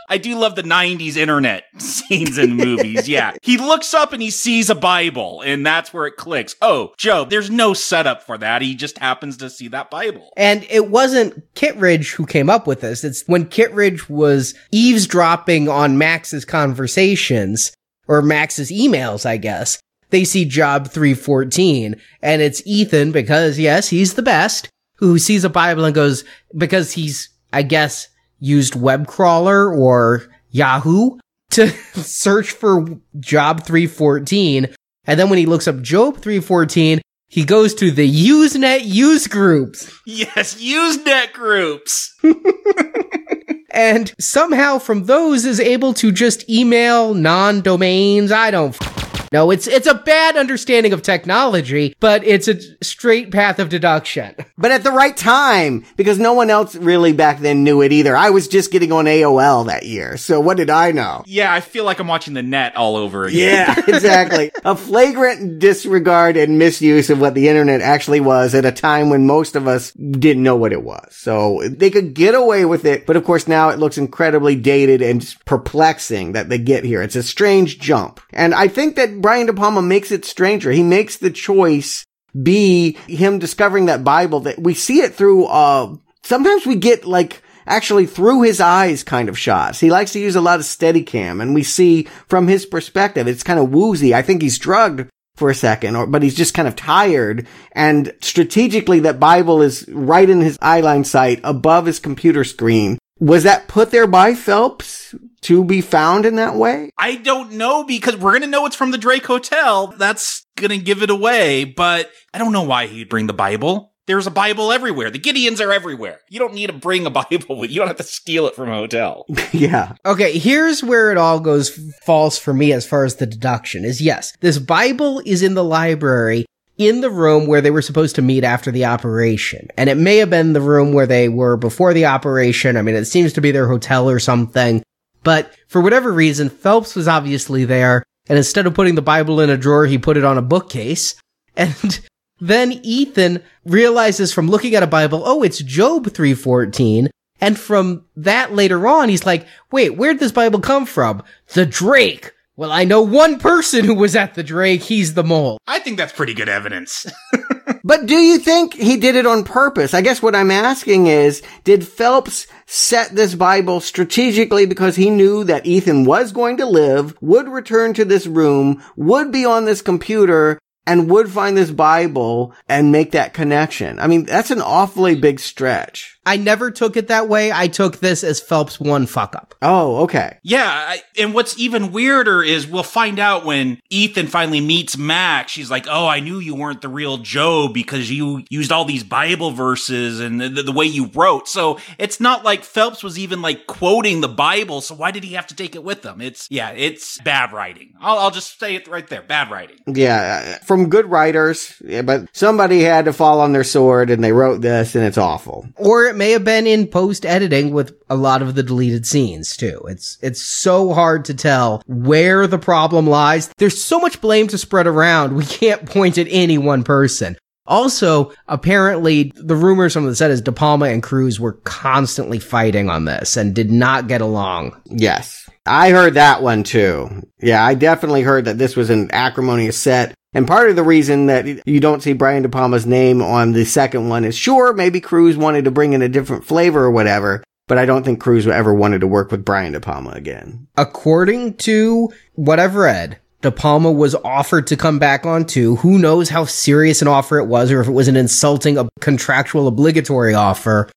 I do love the 90s internet scenes in movies. Yeah. he looks up and he sees a Bible, and that's where it clicks. Oh, Joe, there's no setup for that. He just happens to see that Bible. And it wasn't Kittredge who came up with this. It's when Kittredge was eavesdropping on Max's conversations, or Max's emails, I guess. they see Job 314 and it's Ethan because yes, he's the best who sees a Bible and goes, because he's, I guess, used WebCrawler or Yahoo to search for Job 314. And then when he looks up Job 314, he goes to the Usenet use groups. Yes, Usenet groups. and somehow from those is able to just email non-domains. I don't no, it's it's a bad understanding of technology, but it's a straight path of deduction. But at the right time, because no one else really back then knew it either. I was just getting on AOL that year, so what did I know? Yeah, I feel like I'm watching the net all over again. Yeah, exactly. a flagrant disregard and misuse of what the internet actually was at a time when most of us didn't know what it was. So they could get away with it, but of course now it looks incredibly dated and perplexing that they get here. It's a strange jump. And I think that Brian De Palma makes it stranger. He makes the choice be him discovering that Bible that we see it through, uh, sometimes we get like, actually through his eyes kind of shots. He likes to use a lot of steady cam and we see from his perspective, it's kind of woozy. I think he's drugged for a second, or, but he's just kind of tired. And strategically, that Bible is right in his eyeline sight above his computer screen. Was that put there by Phelps to be found in that way? I don't know because we're going to know it's from the Drake Hotel. That's going to give it away, but I don't know why he'd bring the Bible. There's a Bible everywhere. The Gideons are everywhere. You don't need to bring a Bible. You don't have to steal it from a hotel. yeah. Okay, here's where it all goes false for me as far as the deduction is yes, this Bible is in the library in the room where they were supposed to meet after the operation. And it may have been the room where they were before the operation. I mean, it seems to be their hotel or something. But for whatever reason, Phelps was obviously there. And instead of putting the Bible in a drawer, he put it on a bookcase. And then Ethan realizes from looking at a Bible, oh, it's Job 314. And from that later on, he's like, wait, where'd this Bible come from? The Drake. Well, I know one person who was at the Drake. He's the mole. I think that's pretty good evidence. but do you think he did it on purpose? I guess what I'm asking is, did Phelps set this Bible strategically because he knew that Ethan was going to live, would return to this room, would be on this computer, and would find this Bible and make that connection. I mean, that's an awfully big stretch. I never took it that way. I took this as Phelps one fuck up. Oh, okay. Yeah, I, and what's even weirder is we'll find out when Ethan finally meets Max. She's like, "Oh, I knew you weren't the real Joe because you used all these Bible verses and the, the way you wrote." So it's not like Phelps was even like quoting the Bible. So why did he have to take it with him? It's yeah, it's bad writing. I'll, I'll just say it right there, bad writing. Yeah, uh, from good writers, yeah, but somebody had to fall on their sword and they wrote this, and it's awful. Or it may have been in post editing with a lot of the deleted scenes too. It's, it's so hard to tell where the problem lies. There's so much blame to spread around. We can't point at any one person. Also, apparently, the rumors from the set is De Palma and Cruise were constantly fighting on this and did not get along. Yes. I heard that one too. Yeah, I definitely heard that this was an acrimonious set. And part of the reason that you don't see Brian De Palma's name on the second one is sure, maybe Cruise wanted to bring in a different flavor or whatever, but I don't think Cruise ever wanted to work with Brian De Palma again. According to what I've read, De Palma was offered to come back on to. Who knows how serious an offer it was or if it was an insulting contractual obligatory offer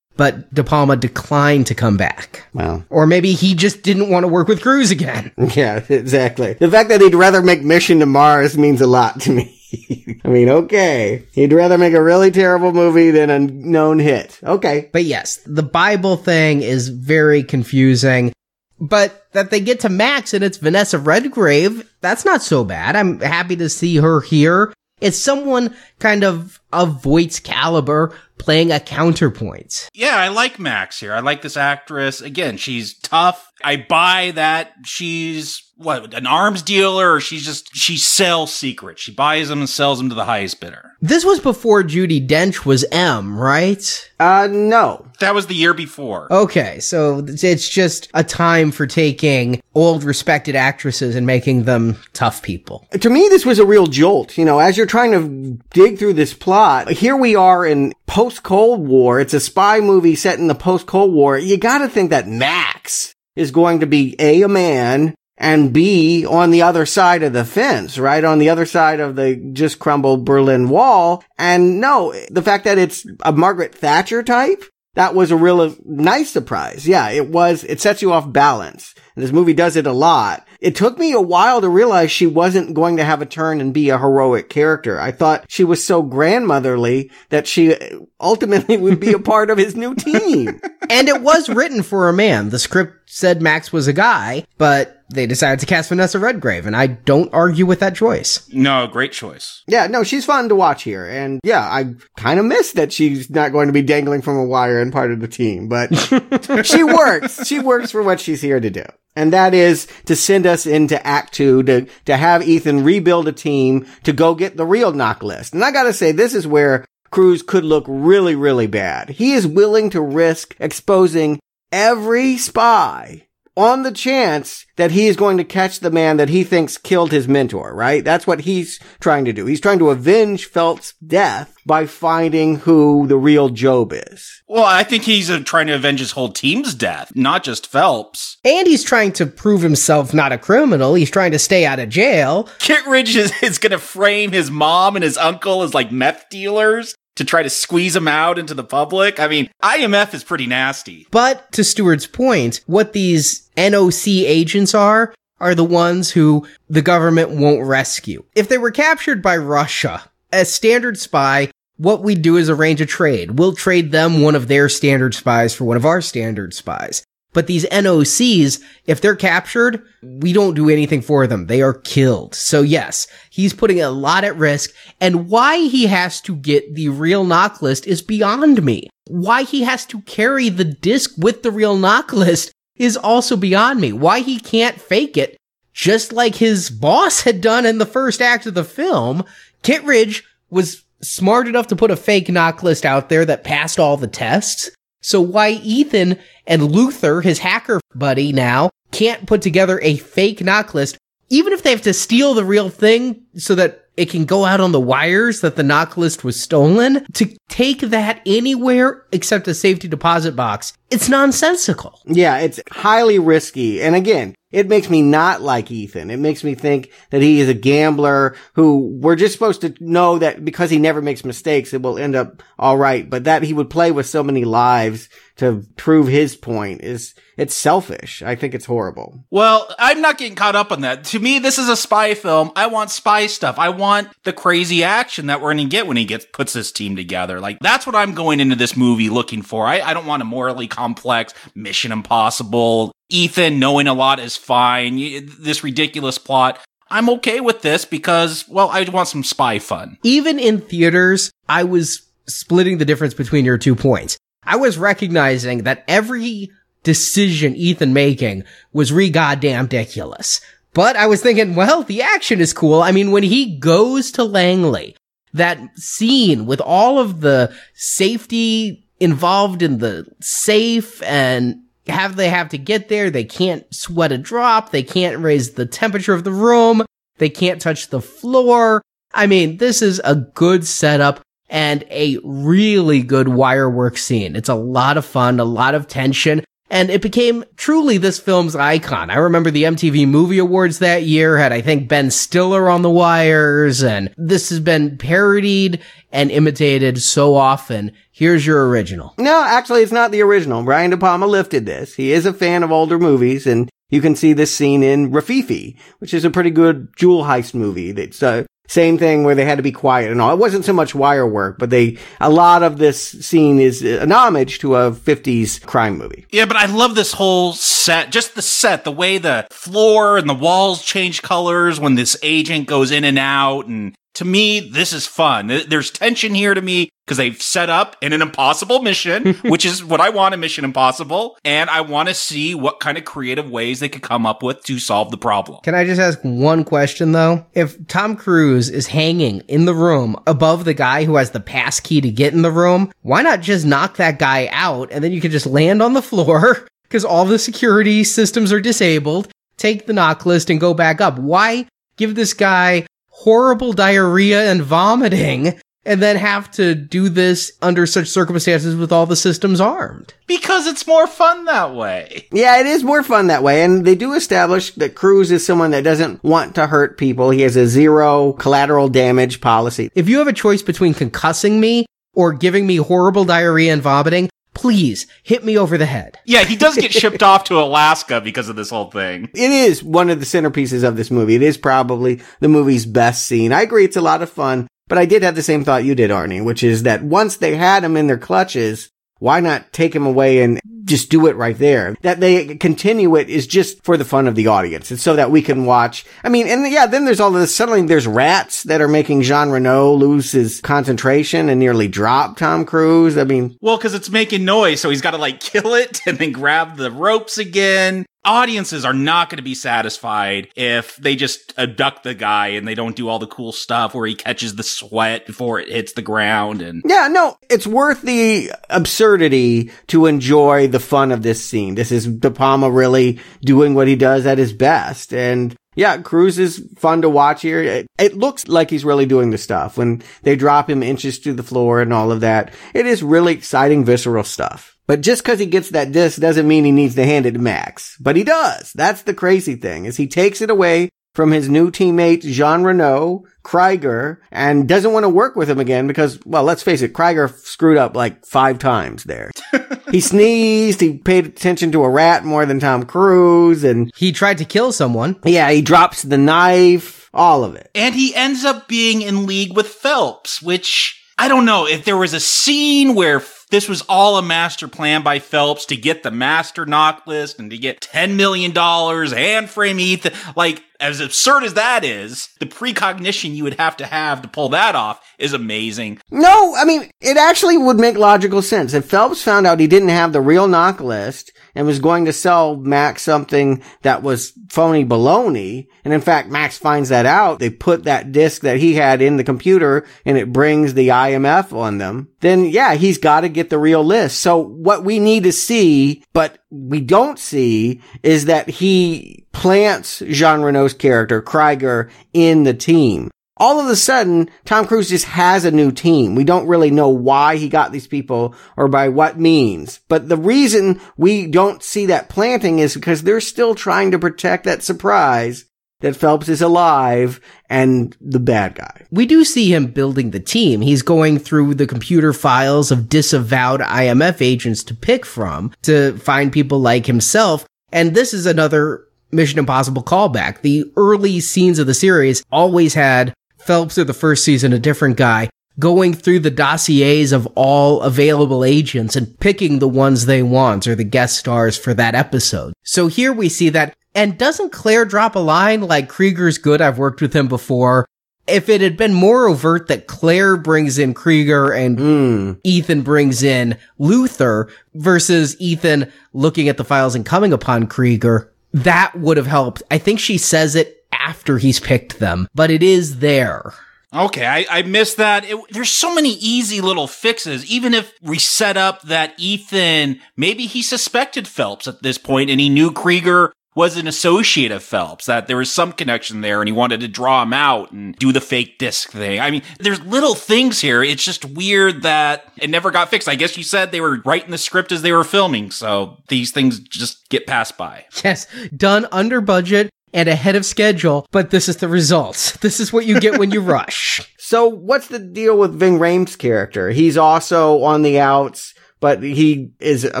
but De Palma declined to come back. Wow. Or maybe he just didn't want to work with Cruise again. Yeah, exactly. The fact that he'd rather make Mission to Mars means a lot to me. I mean, okay. He'd rather make a really terrible movie than a known hit. Okay. But yes, the Bible thing is very confusing. But that they get to Max and it's Vanessa Redgrave, that's not so bad. I'm happy to see her here. It's someone kind of of Voight's caliber playing a counterpoint. Yeah, I like Max here. I like this actress. Again, she's tough. I buy that she's what an arms dealer or she's just she sells secrets she buys them and sells them to the highest bidder this was before Judi Dench was m right uh no that was the year before okay so it's just a time for taking old respected actresses and making them tough people to me this was a real jolt you know as you're trying to dig through this plot here we are in post cold war it's a spy movie set in the post cold war you gotta think that max is going to be a a man and B, on the other side of the fence, right? On the other side of the just crumbled Berlin Wall. And no, the fact that it's a Margaret Thatcher type, that was a real nice surprise. Yeah, it was, it sets you off balance. And this movie does it a lot. It took me a while to realize she wasn't going to have a turn and be a heroic character. I thought she was so grandmotherly that she ultimately would be a part of his new team. and it was written for a man. The script said Max was a guy, but they decided to cast Vanessa Redgrave, and I don't argue with that choice. No, great choice. Yeah, no, she's fun to watch here. And yeah, I kind of miss that she's not going to be dangling from a wire and part of the team, but she works. She works for what she's here to do. And that is to send us into act two to, to have Ethan rebuild a team to go get the real NOC list. And I gotta say, this is where Cruise could look really, really bad. He is willing to risk exposing every spy on the chance that he is going to catch the man that he thinks killed his mentor, right? That's what he's trying to do. He's trying to avenge Phelps' death by finding who the real Job is. Well, I think he's uh, trying to avenge his whole team's death, not just Phelps. And he's trying to prove himself not a criminal. He's trying to stay out of jail. Kittredge is, is going to frame his mom and his uncle as like meth dealers to try to squeeze them out into the public. I mean, IMF is pretty nasty. But to Stuart's point, what these NOC agents are, are the ones who the government won't rescue. If they were captured by Russia, a standard spy, what we do is arrange a trade. We'll trade them one of their standard spies for one of our standard spies. But these NOCs, if they're captured, we don't do anything for them. They are killed. So yes, he's putting a lot at risk. And why he has to get the real NOC list is beyond me. Why he has to carry the disc with the real NOC list is also beyond me. Why he can't fake it, just like his boss had done in the first act of the film. Kittredge was smart enough to put a fake NOC list out there that passed all the tests. So why Ethan and Luther, his hacker buddy now, can't put together a fake NOC list, even if they have to steal the real thing so that it can go out on the wires that the NOC list was stolen, to take that anywhere except a safety deposit box, it's nonsensical. Yeah, it's highly risky. And again, it makes me not like Ethan. It makes me think that he is a gambler who we're just supposed to know that because he never makes mistakes, it will end up all right. But that he would play with so many lives to prove his point is it's selfish. I think it's horrible. Well, I'm not getting caught up on that. To me, this is a spy film. I want spy stuff. I want the crazy action that we're going to get when he gets puts this team together. Like that's what I'm going into this movie looking for. I, I don't want a morally complex Mission Impossible. Ethan knowing a lot is fine. This ridiculous plot. I'm okay with this because, well, I want some spy fun. Even in theaters, I was splitting the difference between your two points. I was recognizing that every decision Ethan making was re goddamn ridiculous. But I was thinking, well, the action is cool. I mean, when he goes to Langley, that scene with all of the safety involved in the safe and have they have to get there. They can't sweat a drop. They can't raise the temperature of the room. They can't touch the floor. I mean, this is a good setup and a really good wire work scene. It's a lot of fun, a lot of tension. And it became truly this film's icon. I remember the MTV Movie Awards that year had, I think, Ben Stiller on the wires, and this has been parodied and imitated so often. Here's your original. No, actually, it's not the original. Brian De Palma lifted this. He is a fan of older movies, and you can see this scene in Rififi, which is a pretty good jewel heist movie. It's uh, same thing where they had to be quiet and all. It wasn't so much wire work, but they, a lot of this scene is an homage to a 50s crime movie. Yeah, but I love this whole set, just the set, the way the floor and the walls change colors when this agent goes in and out and to me, this is fun. There's tension here to me because they've set up in an impossible mission, which is what I want in Mission Impossible. And I want to see what kind of creative ways they could come up with to solve the problem. Can I just ask one question though? If Tom Cruise is hanging in the room above the guy who has the pass key to get in the room, why not just knock that guy out and then you can just land on the floor because all the security systems are disabled, take the NOC list and go back up? Why give this guy horrible diarrhea and vomiting and then have to do this under such circumstances with all the systems armed. Because it's more fun that way. Yeah, it is more fun that way. And they do establish that Cruise is someone that doesn't want to hurt people. He has a zero collateral damage policy. If you have a choice between concussing me or giving me horrible diarrhea and vomiting, please hit me over the head. Yeah, he does get shipped off to Alaska because of this whole thing. It is one of the centerpieces of this movie. It is probably the movie's best scene. I agree, it's a lot of fun. But I did have the same thought you did, Arnie, which is that once they had him in their clutches, why not take him away and just do it right there? That they continue it is just for the fun of the audience. It's so that we can watch. I mean, and yeah, then there's all this suddenly there's rats that are making Jean Reno lose his concentration and nearly drop Tom Cruise. I mean, Well, because it's making noise, so he's got to like kill it and then grab the ropes again. Audiences are not going to be satisfied if they just abduct the guy and they don't do all the cool stuff where he catches the sweat before it hits the ground and Yeah, no, it's worth the absurdity to enjoy the fun of this scene. This is De Palma really doing what he does at his best. And yeah, Cruise is fun to watch here. It, it looks like he's really doing the stuff when they drop him inches to the floor and all of that. It is really exciting, visceral stuff. But just because he gets that disc doesn't mean he needs to hand it to Max. But he does. That's the crazy thing is he takes it away from his new teammate Jean Reno, Krieger, and doesn't want to work with him again because, well, let's face it, Krieger screwed up like five times there. he sneezed, he paid attention to a rat more than Tom Cruise, and He tried to kill someone. yeah, he drops the knife, all of it. and he ends up being in league with Phelps, which I don't know if there was a scene where this was all a master plan by Phelps to get the master NOC list and to get $10 million and frame Ethan. Like, as absurd as that is, the precognition you would have to have to pull that off is amazing. No, I mean, it actually would make logical sense. If Phelps found out he didn't have the real NOC list and was going to sell Max something that was phony baloney, and in fact, Max finds that out, they put that disc that he had in the computer and it brings the IMF on them, then yeah, he's got to get the real list. So what we need to see, but we don't see, is that he plants Jean Reno's character, Krieger, in the team all of a sudden, Tom Cruise just has a new team. We don't really know why he got these people or by what means. But the reason we don't see that planting is because they're still trying to protect that surprise that Phelps is alive and the bad guy. We do see him building the team. He's going through the computer files of disavowed IMF agents to pick from to find people like himself. And this is another Mission Impossible callback. The early scenes of the series always had Phelps or the first season, a different guy, going through the dossiers of all available agents and picking the ones they want or the guest stars for that episode. So here we see that. And doesn't Claire drop a line like Krieger's good? I've worked with him before. If it had been more overt that Claire brings in Krieger and Mm. Ethan brings in Luther versus Ethan looking at the files and coming upon Krieger, that would have helped. I think she says it after he's picked them, but it is there. Okay, I, I missed that. It, there's so many easy little fixes. Even if we set up that Ethan, maybe he suspected Phelps at this point and he knew Krieger was an associate of Phelps, that there was some connection there and he wanted to draw him out and do the fake disc thing. I mean, there's little things here. It's just weird that it never got fixed. I guess you said they were writing the script as they were filming, so these things just get passed by. Yes, done under budget and ahead of schedule, but this is the results. This is what you get when you rush. So what's the deal with Ving Rhames' character? He's also on the outs, but he is uh,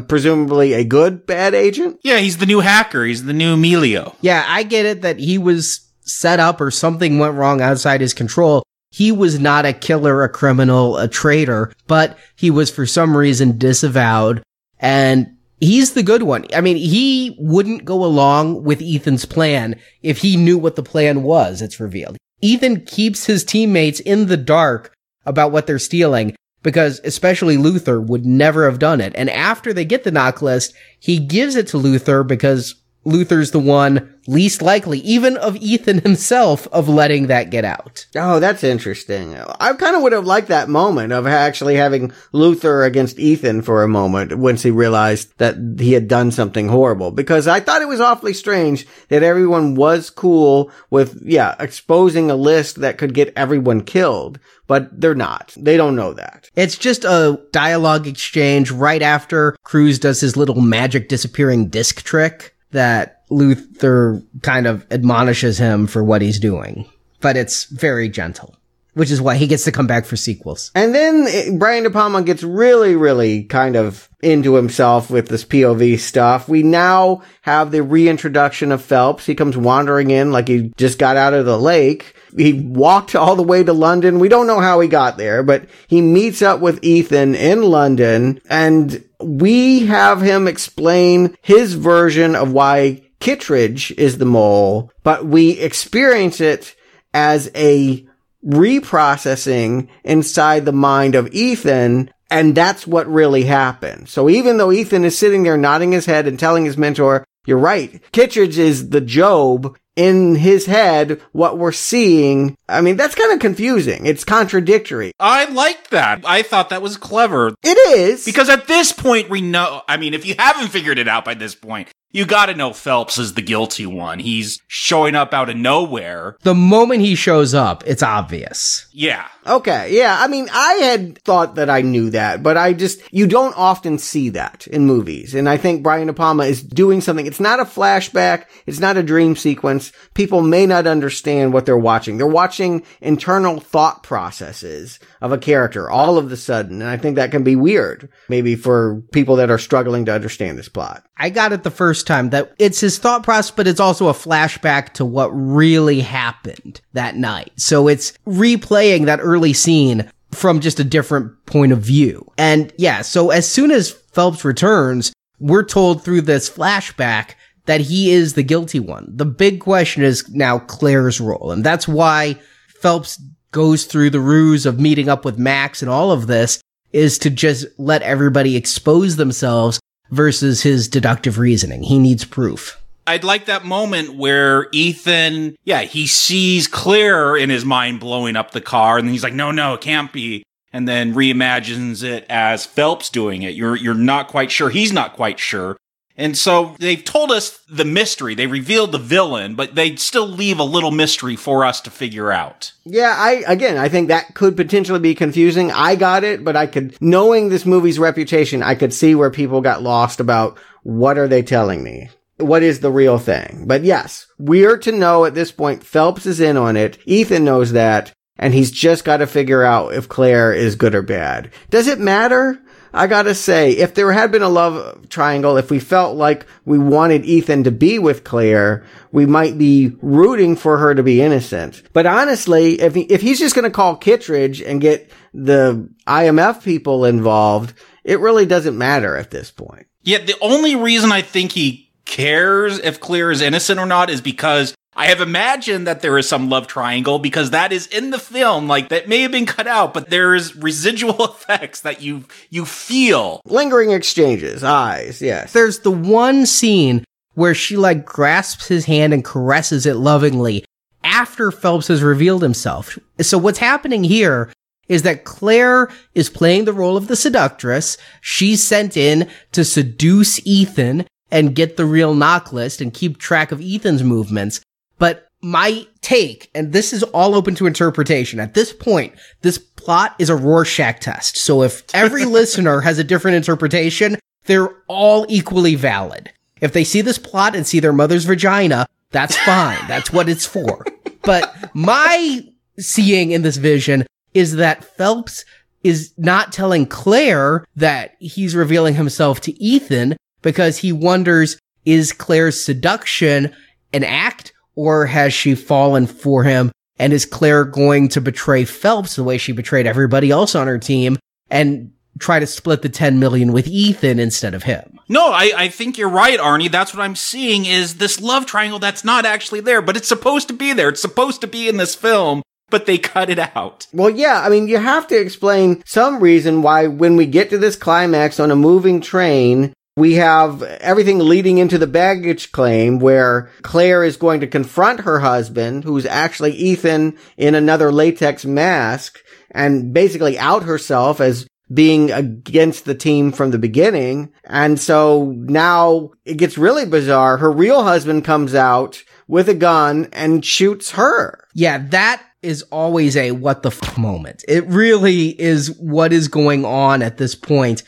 presumably a good bad agent? Yeah, he's the new hacker. He's the new Emilio. Yeah, I get it that he was set up or something went wrong outside his control. He was not a killer, a criminal, a traitor, but he was for some reason disavowed and he's the good one. I mean, he wouldn't go along with Ethan's plan if he knew what the plan was, it's revealed. Ethan keeps his teammates in the dark about what they're stealing because especially Luther would never have done it. And after they get the NOC list, he gives it to Luther because Luther's the one least likely, even of Ethan himself, of letting that get out. Oh, that's interesting. I kind of would have liked that moment of actually having Luther against Ethan for a moment once he realized that he had done something horrible because I thought it was awfully strange that everyone was cool with, yeah, exposing a list that could get everyone killed, but they're not. They don't know that. It's just a dialogue exchange right after Cruise does his little magic disappearing disc trick that Luther kind of admonishes him for what he's doing. But it's very gentle, which is why he gets to come back for sequels. And then eh, Brian De Palma gets really, really kind of into himself with this POV stuff. We now have the reintroduction of Phelps. He comes wandering in like he just got out of the lake. He walked all the way to London. We don't know how he got there, but he meets up with Ethan in London and we have him explain his version of why Kittredge is the mole, but we experience it as a reprocessing inside the mind of Ethan. And that's what really happened. So even though Ethan is sitting there nodding his head and telling his mentor, you're right. Kittredge is the Job in his head what we're seeing. I mean, that's kind of confusing. It's contradictory. I like that. I thought that was clever. It is. Because at this point, we know, I mean, if you haven't figured it out by this point, you gotta know Phelps is the guilty one. He's showing up out of nowhere. The moment he shows up, it's obvious. Yeah. Okay, yeah. I mean, I had thought that I knew that, but I just, you don't often see that in movies. And I think Brian De Palma is doing something. It's not a flashback. It's not a dream sequence. People may not understand what they're watching. They're watching internal thought processes of a character all of the sudden. And I think that can be weird, maybe for people that are struggling to understand this plot. I got it the first time that it's his thought process, but it's also a flashback to what really happened that night. So it's replaying that early scene from just a different point of view. And yeah, so as soon as Phelps returns, we're told through this flashback that he is the guilty one. The big question is now Claire's role. And that's why Phelps goes through the ruse of meeting up with Max and all of this is to just let everybody expose themselves versus his deductive reasoning. He needs proof. I'd like that moment where Ethan, yeah, he sees Claire in his mind blowing up the car, and he's like, no, no, it can't be. And then reimagines it as Phelps doing it. You're, you're not quite sure. He's not quite sure. And so they've told us the mystery. They revealed the villain, but they still leave a little mystery for us to figure out. Yeah, I, again, I think that could potentially be confusing. I got it, but I could, knowing this movie's reputation, I could see where people got lost about what are they telling me? What is the real thing? But yes, we're to know at this point, Phelps is in on it. Ethan knows that. And he's just got to figure out if Claire is good or bad. Does it matter? I gotta say, if there had been a love triangle, if we felt like we wanted Ethan to be with Claire, we might be rooting for her to be innocent. But honestly, if he, if he's just gonna call Kittredge and get the IMF people involved, it really doesn't matter at this point. Yeah, the only reason I think he cares if Claire is innocent or not is because I have imagined that there is some love triangle because that is in the film, like that may have been cut out, but there is residual effects that you you feel. Lingering exchanges, eyes, yes. There's the one scene where she like grasps his hand and caresses it lovingly after Phelps has revealed himself. So what's happening here is that Claire is playing the role of the seductress. She's sent in to seduce Ethan and get the real NOC list and keep track of Ethan's movements. But my take, and this is all open to interpretation. At this point, this plot is a Rorschach test. So if every listener has a different interpretation, they're all equally valid. If they see this plot and see their mother's vagina, that's fine. that's what it's for. But my seeing in this vision is that Phelps is not telling Claire that he's revealing himself to Ethan because he wonders, is Claire's seduction an act or has she fallen for him? And is Claire going to betray Phelps the way she betrayed everybody else on her team and try to split the 10 million with Ethan instead of him? No, I, I think you're right, Arnie. That's what I'm seeing is this love triangle that's not actually there, but it's supposed to be there. It's supposed to be in this film but they cut it out. Well, yeah, I mean, you have to explain some reason why when we get to this climax on a moving train, We have everything leading into the baggage claim where Claire is going to confront her husband, who's actually Ethan in another latex mask, and basically out herself as being against the team from the beginning. And so now it gets really bizarre. Her real husband comes out with a gun and shoots her. Yeah, that is always a what the f moment. It really is what is going on at this point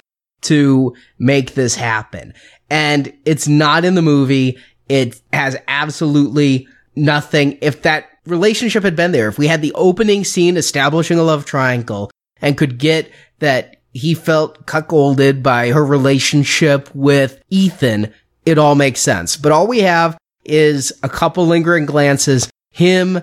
to make this happen. And it's not in the movie. It has absolutely nothing. If that relationship had been there, if we had the opening scene establishing a love triangle and could get that he felt cuckolded by her relationship with Ethan, it all makes sense. But all we have is a couple lingering glances, him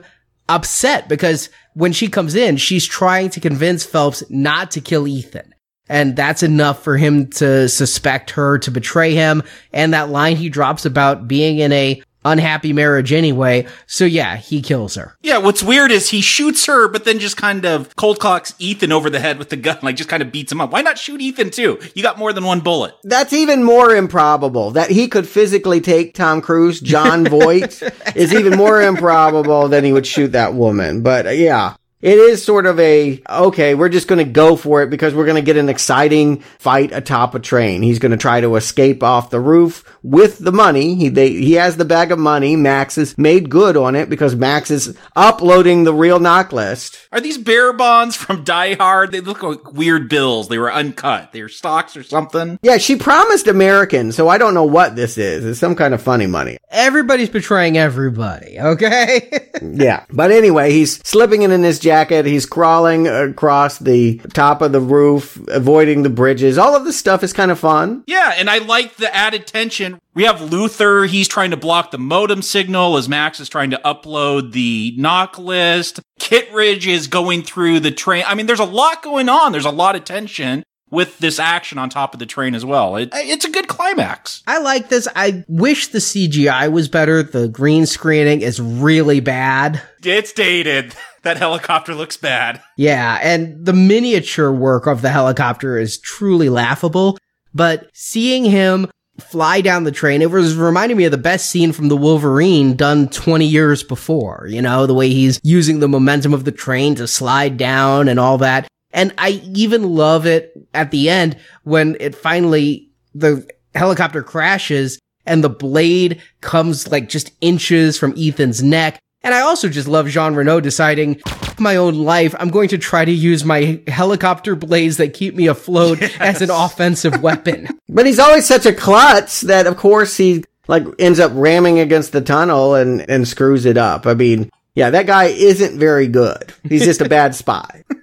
upset because when she comes in, she's trying to convince Phelps not to kill Ethan. And that's enough for him to suspect her to betray him. And that line he drops about being in a unhappy marriage anyway. So yeah, he kills her. Yeah, what's weird is he shoots her, but then just kind of cold clocks Ethan over the head with the gun, like just kind of beats him up. Why not shoot Ethan too? You got more than one bullet. That's even more improbable. That he could physically take Tom Cruise, Jon Voight, is even more improbable than he would shoot that woman. But yeah, it is sort of a, okay, we're just going to go for it because we're going to get an exciting fight atop a train. He's going to try to escape off the roof with the money. He, they, he has the bag of money. Max has made good on it because Max is uploading the real NOC list. Are these bearer bonds from Die Hard? They look like weird bills. They were uncut. They were stocks or something. Yeah, she promised American, so I don't know what this is. It's some kind of funny money. Everybody's betraying everybody, okay? yeah. But anyway, he's slipping it in his jacket. He's crawling across the top of the roof, avoiding the bridges. All of this stuff is kind of fun. Yeah, and I like the added tension. We have Luther. He's trying to block the modem signal as Max is trying to upload the NOC list. Kittredge is going through the train. I mean, there's a lot going on. There's a lot of tension with this action on top of the train as well. It, it's a good climax. I like this. I wish the CGI was better. The green screening is really bad. It's dated. That helicopter looks bad. Yeah, and the miniature work of the helicopter is truly laughable. But seeing him fly down the train, it was reminding me of the best scene from the Wolverine done 20 years before. You know, the way he's using the momentum of the train to slide down and all that. And I even love it at the end when it finally, the helicopter crashes and the blade comes like just inches from Ethan's neck. And I also just love Jean Reno deciding my own life. I'm going to try to use my helicopter blades that keep me afloat yes. as an offensive weapon. But he's always such a klutz that of course he like ends up ramming against the tunnel and, and screws it up. I mean, yeah, that guy isn't very good. He's just a bad spy.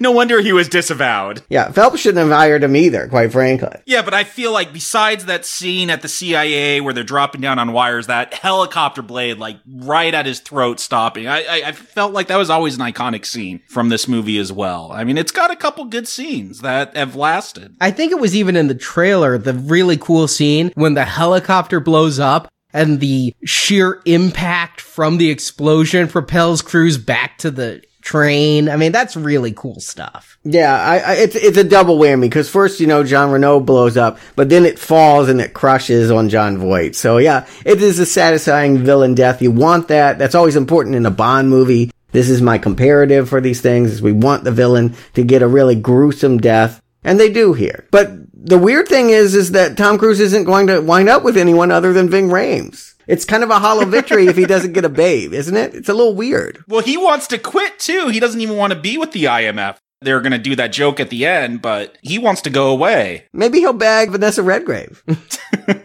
No wonder he was disavowed. Yeah, Phelps shouldn't have hired him either, quite frankly. Yeah, but I feel like besides that scene at the CIA where they're dropping down on wires, that helicopter blade, like right at his throat, stopping, I, I, I felt like that was always an iconic scene from this movie as well. I mean, it's got a couple good scenes that have lasted. I think it was even in the trailer, the really cool scene when the helicopter blows up and the sheer impact from the explosion propels Cruise back to the train. I mean, that's really cool stuff. Yeah, I, I, it's it's a double whammy because first, you know, John Reno blows up, but then it falls and it crushes on John Voight. So yeah, it is a satisfying villain death. You want that. That's always important in a Bond movie. This is my comparative for these things. Is we want the villain to get a really gruesome death, and they do here. But the weird thing is, is that Tom Cruise isn't going to wind up with anyone other than Ving Rhames. It's kind of a hollow victory if he doesn't get a babe, isn't it? It's a little weird. Well, he wants to quit too. He doesn't even want to be with the IMF. They're going to do that joke at the end, but he wants to go away. Maybe he'll bag Vanessa Redgrave.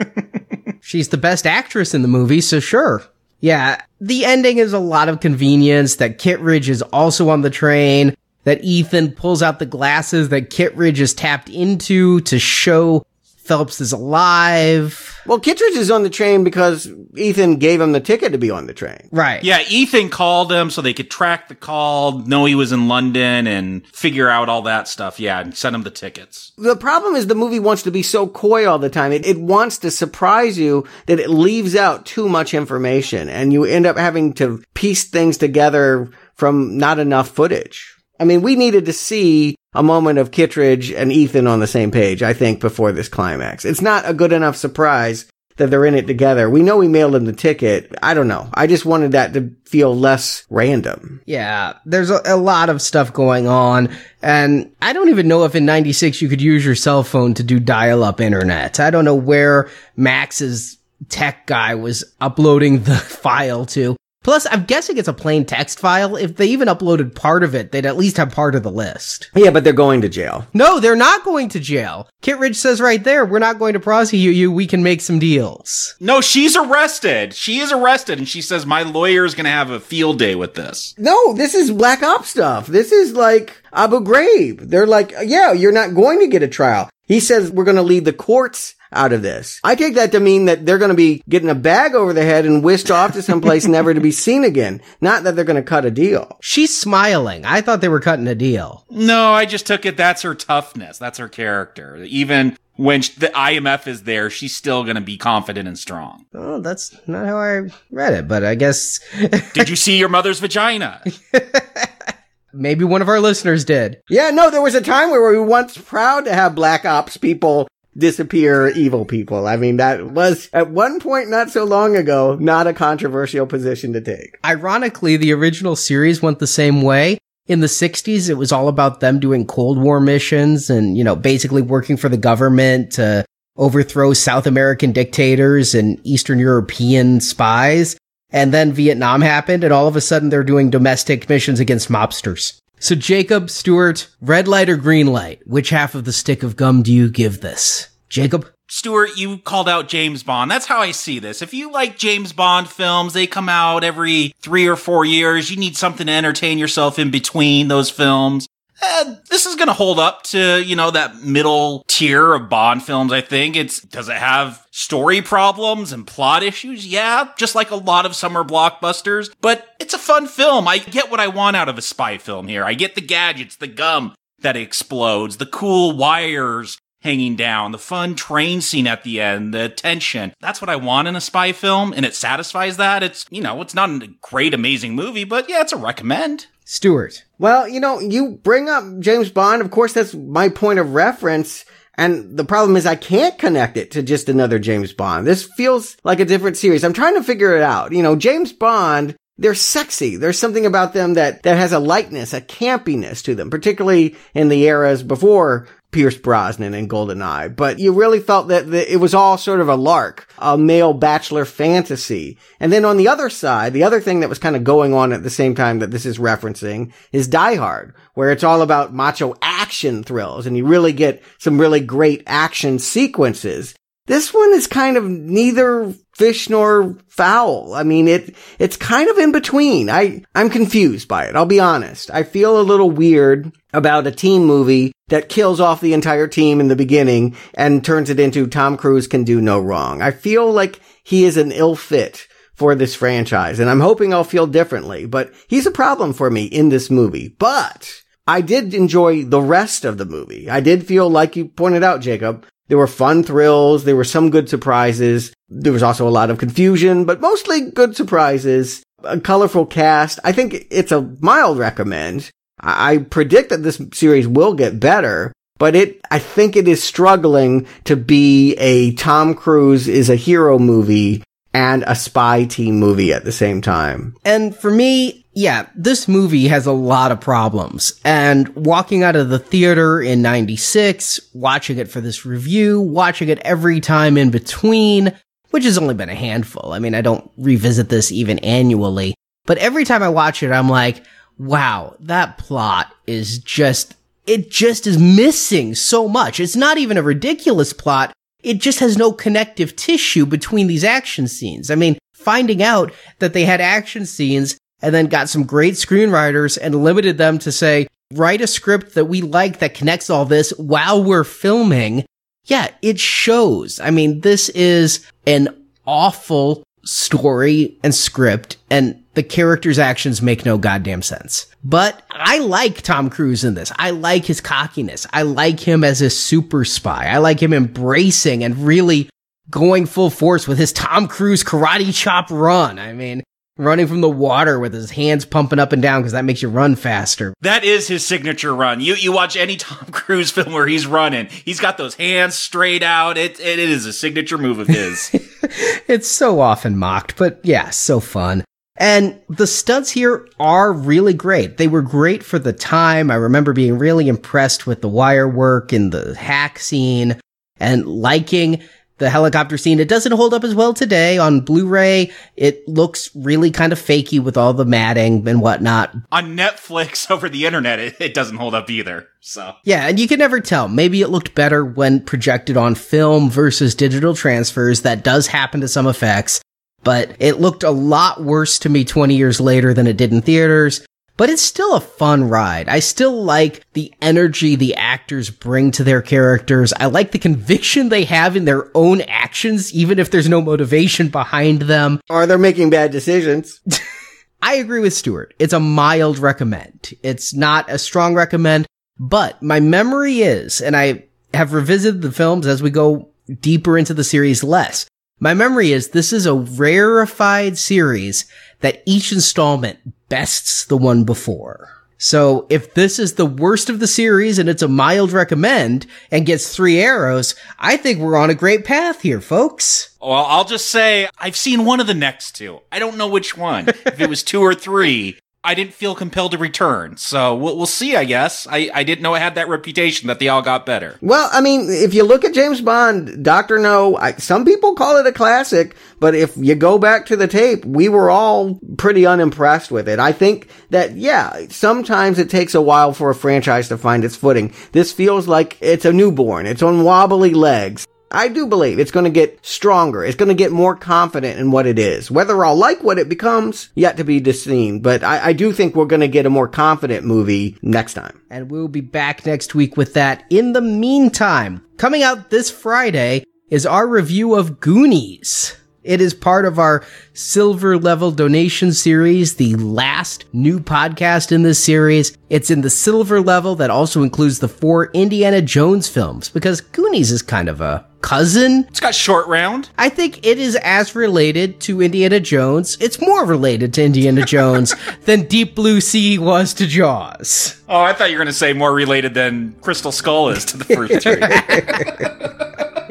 She's the best actress in the movie, so sure. Yeah, the ending is a lot of convenience that Kittredge is also on the train, that Ethan pulls out the glasses that Kittredge is tapped into to show Phelps is alive. Well, Kittredge is on the train because Ethan gave him the ticket to be on the train. Right. Yeah, Ethan called him so they could track the call, know he was in London, and figure out all that stuff. Yeah, and send him the tickets. The problem is the movie wants to be so coy all the time. It, it wants to surprise you that it leaves out too much information, and you end up having to piece things together from not enough footage. I mean, we needed to see a moment of Kittredge and Ethan on the same page, I think, before this climax. It's not a good enough surprise that they're in it together. We know we mailed him the ticket. I don't know. I just wanted that to feel less random. Yeah, there's a, a, lot of stuff going on, and I don't even know if in 96 you could use your cell phone to do dial up internet. I don't know where Max's tech guy was uploading the file to. Plus, I'm guessing it's a plain text file. If they even uploaded part of it, they'd at least have part of the list. Yeah, but they're going to jail. No, they're not going to jail. Kittredge says right there, we're not going to prosecute you. We can make some deals. No, she's arrested. She is arrested, and she says, my lawyer is going to have a field day with this. No, this is Black Ops stuff. This is like Abu Ghraib. They're like, yeah, you're not going to get a trial. He says we're going to leave the courts out of this. I take that to mean that they're going to be getting a bag over the head and whisked off to someplace never to be seen again. Not that they're going to cut a deal. She's smiling. I thought they were cutting a deal. No, I just took it. That's her toughness. That's her character. Even when the IMF is there, she's still going to be confident and strong. Oh, that's not how I read it, but I guess. Did you see your mother's vagina? Maybe one of our listeners did. Yeah, no, there was a time where we were once proud to have black ops people disappear evil people. I mean, that was at one point not so long ago, not a controversial position to take. Ironically, the original series went the same way. In the 60s, it was all about them doing Cold War missions and, you know, basically working for the government to overthrow South American dictators and Eastern European spies. And then Vietnam happened and all of a sudden they're doing domestic missions against mobsters. So Jacob, Stuart, red light or green light? Which half of the stick of gum do you give this? Jacob? Stuart, you called out James Bond. That's how I see this. If you like James Bond films, they come out every three or four years. You need something to entertain yourself in between those films. Eh, this is going to hold up to, you know, that middle tier of Bond films, I think. It's, does it have story problems and plot issues? Yeah, just like a lot of summer blockbusters, but it's a fun film. I get what I want out of a spy film here. I get the gadgets, the gum that explodes, the cool wires hanging down, the fun train scene at the end, the tension. That's what I want in a spy film, and it satisfies that. It's, you know, it's not a great, amazing movie, but yeah, it's a recommend. Stuart. Well, you know, you bring up James Bond. Of course, that's my point of reference. And the problem is I can't connect it to just another James Bond. This feels like a different series. I'm trying to figure it out. You know, James Bond, they're sexy. There's something about them that, that has a lightness, a campiness to them, particularly in the eras before Pierce Brosnan and GoldenEye, but you really felt that the, it was all sort of a lark, a male bachelor fantasy. And then on the other side, the other thing that was kind of going on at the same time that this is referencing is Die Hard, where it's all about macho action thrills and you really get some really great action sequences. This one is kind of neither fish nor fowl. I mean, it, it's kind of in between. I, I'm confused by it. I'll be honest. I feel a little weird about a team movie that kills off the entire team in the beginning and turns it into Tom Cruise can do no wrong. I feel like he is an ill fit for this franchise and I'm hoping I'll feel differently, but he's a problem for me in this movie. But I did enjoy the rest of the movie. I did feel like you pointed out, Jacob, there were fun thrills. There were some good surprises. There was also a lot of confusion, but mostly good surprises. A colorful cast. I think it's a mild recommend. I predict that this series will get better, but it, I think it is struggling to be a Tom Cruise is a hero movie and a spy team movie at the same time. And for me, yeah, this movie has a lot of problems. And walking out of the theater in 96, watching it for this review, watching it every time in between, which has only been a handful. I mean, I don't revisit this even annually, but every time I watch it, I'm like, wow, that plot is just, it just is missing so much. It's not even a ridiculous plot. It just has no connective tissue between these action scenes. I mean, finding out that they had action scenes and then got some great screenwriters and limited them to say, write a script that we like that connects all this while we're filming. Yeah, it shows. I mean, this is an awful story and script and the character's actions make no goddamn sense. But I like Tom Cruise in this. I like his cockiness. I like him as a super spy. I like him embracing and really going full force with his Tom Cruise karate chop run. I mean, running from the water with his hands pumping up and down because that makes you run faster. That is his signature run. You you watch any Tom Cruise film where he's running, he's got those hands straight out. It it is a signature move of his. it's so often mocked, but yeah, so fun. And the stunts here are really great. They were great for the time. I remember being really impressed with the wire work and the hack scene and liking the helicopter scene. It doesn't hold up as well today on Blu-ray. It looks really kind of fakey with all the matting and whatnot. On Netflix over the internet, it, it doesn't hold up either. So yeah, and you can never tell. Maybe it looked better when projected on film versus digital transfers. That does happen to some effects but it looked a lot worse to me 20 years later than it did in theaters. But it's still a fun ride. I still like the energy the actors bring to their characters. I like the conviction they have in their own actions, even if there's no motivation behind them. Or they're making bad decisions. I agree with Stuart. It's a mild recommend. It's not a strong recommend, but my memory is, and I have revisited the films as we go deeper into the series less. My memory is this is a rarefied series that each installment bests the one before. So if this is the worst of the series and it's a mild recommend and gets three arrows, I think we're on a great path here, folks. Well, I'll just say I've seen one of the next two. I don't know which one. if it was two or three, I didn't feel compelled to return. So we'll, we'll see, I guess. I, I didn't know it had that reputation that they all got better. Well, I mean, if you look at James Bond, Dr. No, I, some people call it a classic, but if you go back to the tape, we were all pretty unimpressed with it. I think that, yeah, sometimes it takes a while for a franchise to find its footing. This feels like it's a newborn. It's on wobbly legs. I do believe it's going to get stronger. It's going to get more confident in what it is. Whether I'll like what it becomes, yet to be seen. But I, I do think we're going to get a more confident movie next time. And we'll be back next week with that. In the meantime, coming out this Friday is our review of Goonies. It is part of our silver level donation series, the last new podcast in this series. It's in the silver level that also includes the four Indiana Jones films because Goonies is kind of a cousin. It's got short round. I think it is as related to Indiana Jones. It's more related to Indiana Jones than Deep Blue Sea was to Jaws. Oh, I thought you were going to say more related than Crystal Skull is to the first two.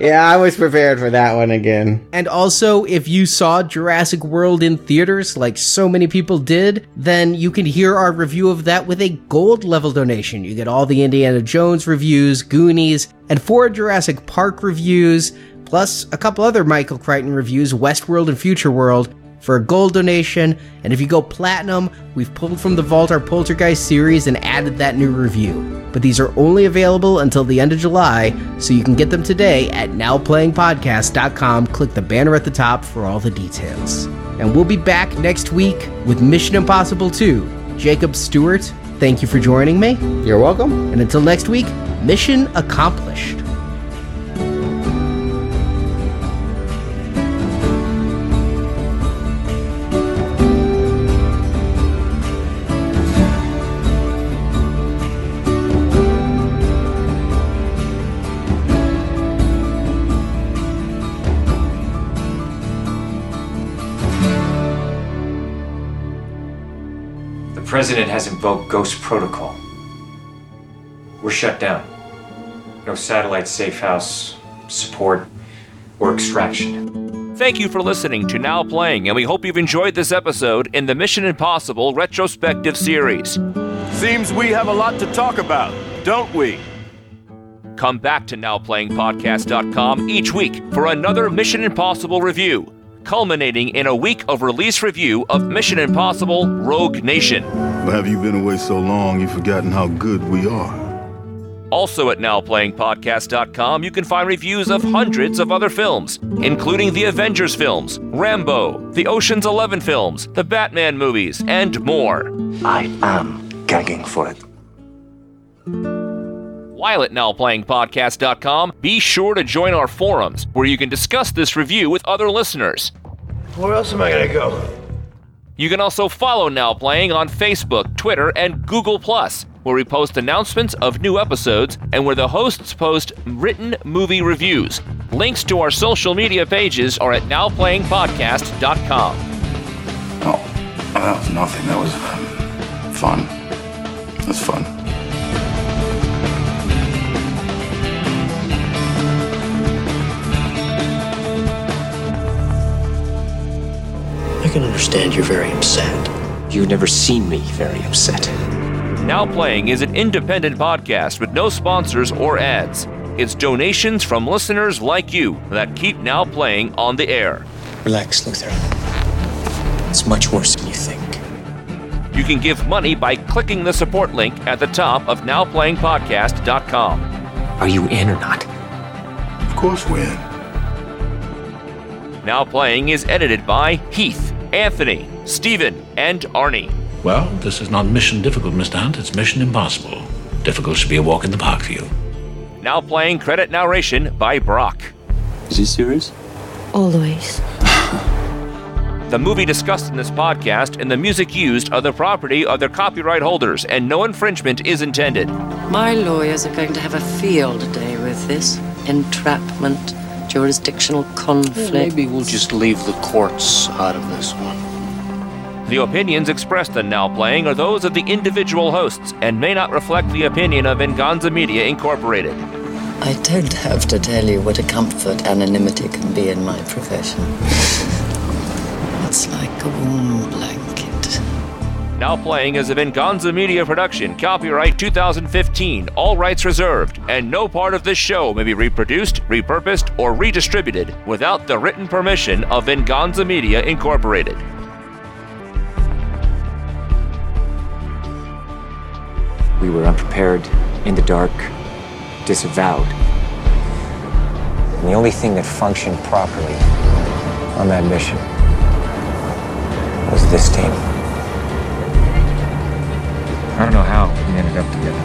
yeah, I was prepared for that one again. And also, if you saw Jurassic World in theaters, like so many people did, then you can hear our review of that with a gold level donation. You get all the Indiana Jones reviews, Goonies, and four Jurassic Park reviews, plus a couple other Michael Crichton reviews, Westworld and Future World for a gold donation. And if you go platinum, we've pulled from the vault our Poltergeist series and added that new review. But these are only available until the end of July, so you can get them today at nowplayingpodcast.com. Click the banner at the top for all the details. And we'll be back next week with Mission Impossible 2. Jacob Stuart, thank you for joining me. You're welcome. And until next week, mission accomplished. President has invoked Ghost Protocol. We're shut down. No satellite safe house, support, or extraction. Thank you for listening to Now Playing, and we hope you've enjoyed this episode in the Mission Impossible retrospective series. Seems we have a lot to talk about, don't we? Come back to NowPlayingPodcast.com each week for another Mission Impossible review culminating in a week of release review of Mission Impossible Rogue Nation. But have you been away so long you've forgotten how good we are? Also at NowPlayingPodcast.com, you can find reviews of hundreds of other films, including the Avengers films, Rambo, the Ocean's Eleven films, the Batman movies, and more. I am gagging for it. While at NowPlayingPodcast.com, be sure to join our forums where you can discuss this review with other listeners. Where else am I gonna go? You can also follow Now Playing on Facebook, Twitter, and Google where we post announcements of new episodes and where the hosts post written movie reviews. Links to our social media pages are at NowPlayingPodcast.com. Oh. that was nothing. That was fun. It was fun. Can understand you're very upset. You've never seen me very upset. Now Playing is an independent podcast with no sponsors or ads. It's donations from listeners like you that keep Now Playing on the air. Relax, Luther. It's much worse than you think. You can give money by clicking the support link at the top of nowplayingpodcast.com. Are you in or not? Of course we're in. Now Playing is edited by Heath, Anthony, Stephen, and Arnie. Well, this is not mission difficult, Mr. Hunt. It's mission impossible. Difficult should be a walk in the park for you. Now Playing credit narration by Brock. Is he serious? Always. The movie discussed in this podcast and the music used are the property of their copyright holders, and no infringement is intended. My lawyers are going to have a field day with this. Entrapment, jurisdictional conflict. Maybe we'll just leave the courts out of this one. The opinions expressed in Now Playing are those of the individual hosts and may not reflect the opinion of Venganza Media Incorporated. I don't have to tell you what a comfort anonymity can be in my profession. It's like a warm blanket. Now Playing is a Venganza Media production, copyright 2015, all rights reserved, and no part of this show may be reproduced, repurposed, or redistributed without the written permission of Venganza Media Incorporated. We were unprepared, in the dark, disavowed. And the only thing that functioned properly on that mission was this team. I don't know how we ended up together.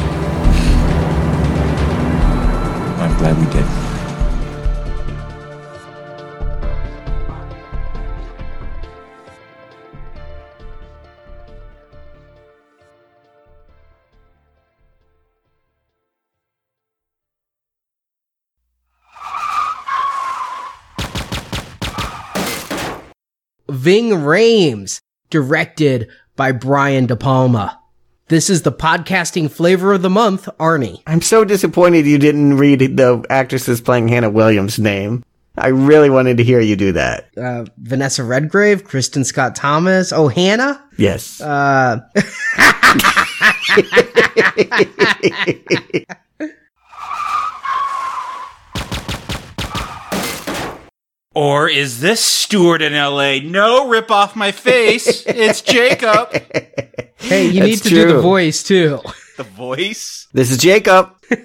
I'm glad we did. Ving Rhames, directed by Brian De Palma. This is the podcasting flavor of the month, Arnie. I'm so disappointed you didn't read the actresses playing Hannah Williams' name. I really wanted to hear you do that. Uh, Vanessa Redgrave, Kristin Scott Thomas, oh, Hannah? Yes. Uh, Or is this Stuart in LA? No, rip off my face. it's Jacob. hey, you need That's to do the voice too. The voice? This is Jacob.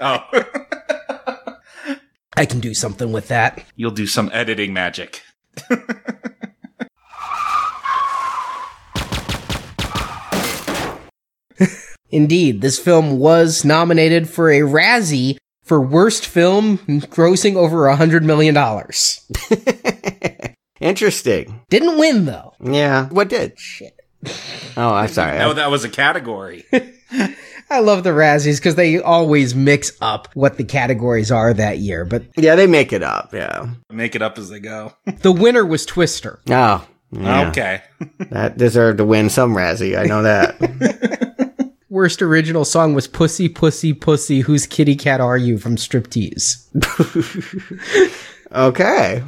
Oh, I can do something with that. you'll do some editing magic. Indeed, this film was nominated for a Razzie for worst film grossing over a hundred million dollars. Interesting. Didn't win though. Yeah. What did? Shit. Oh, I'm sorry. No, that was a category. I love the Razzies because they always mix up what the categories are that year. But yeah, they make it up. Yeah. Make it up as they go. the winner was Twister. Oh. yeah. Okay. That deserved to win some Razzie. I know that. Worst original song was Pussy Pussy Pussy Whose Kitty Cat Are You from Striptease. okay.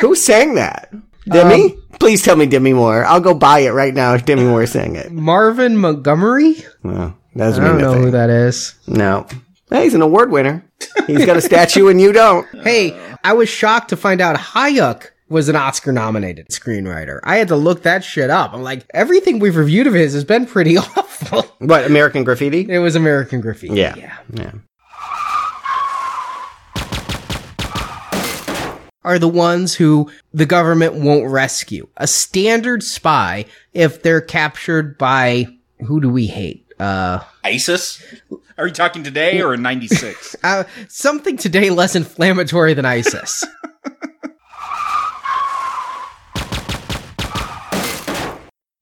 Who sang that? Demi? Um, Please tell me Demi Moore. I'll go buy it right now if Demi Moore sang it. Marvin Montgomery? Well, that I doesn't don't mean know who that is. No. Hey, he's an award winner. He's got a statue and you don't. Hey, I was shocked to find out Huyck was an Oscar nominated screenwriter. I had to look that shit up. I'm like, everything we've reviewed of his has been pretty awful. What, American Graffiti? It was American Graffiti. Yeah. yeah. Yeah. Are the ones who the government won't rescue. A standard spy, if they're captured by, who do we hate? Uh, ISIS? Are you talking today or in 96? uh, something today less inflammatory than ISIS.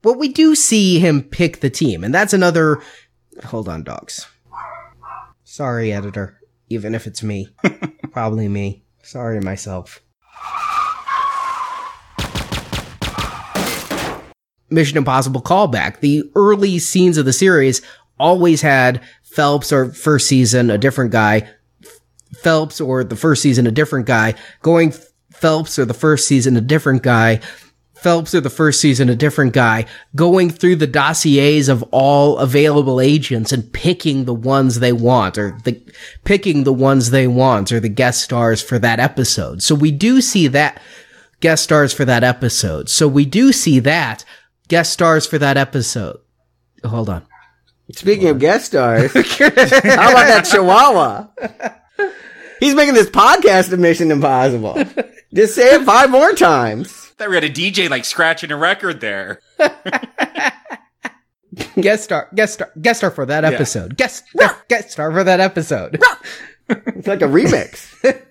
but we do see him pick the team, and that's another. Hold on, dogs. Sorry, editor. Even if it's me. Probably me. Sorry myself. Mission Impossible callback. The early scenes of the series always had Phelps or first season, a different guy, Phelps or the first season, a different guy, going Phelps or the first season, a different guy, Phelps or the first season, a different guy, going through the dossiers of all available agents and picking the ones they want or the, picking the ones they want or the guest stars for that episode. So we do see that guest stars for that episode. So we do see that guest stars for that episode. Oh, hold on. Speaking of guest stars, how about that Chihuahua? He's making this podcast a Mission Impossible. Just say it five more times. Thought we had a DJ like scratching a record there. guest star, guest star, guest star for that episode. Guest, guest, guest star for that episode. It's like a remix.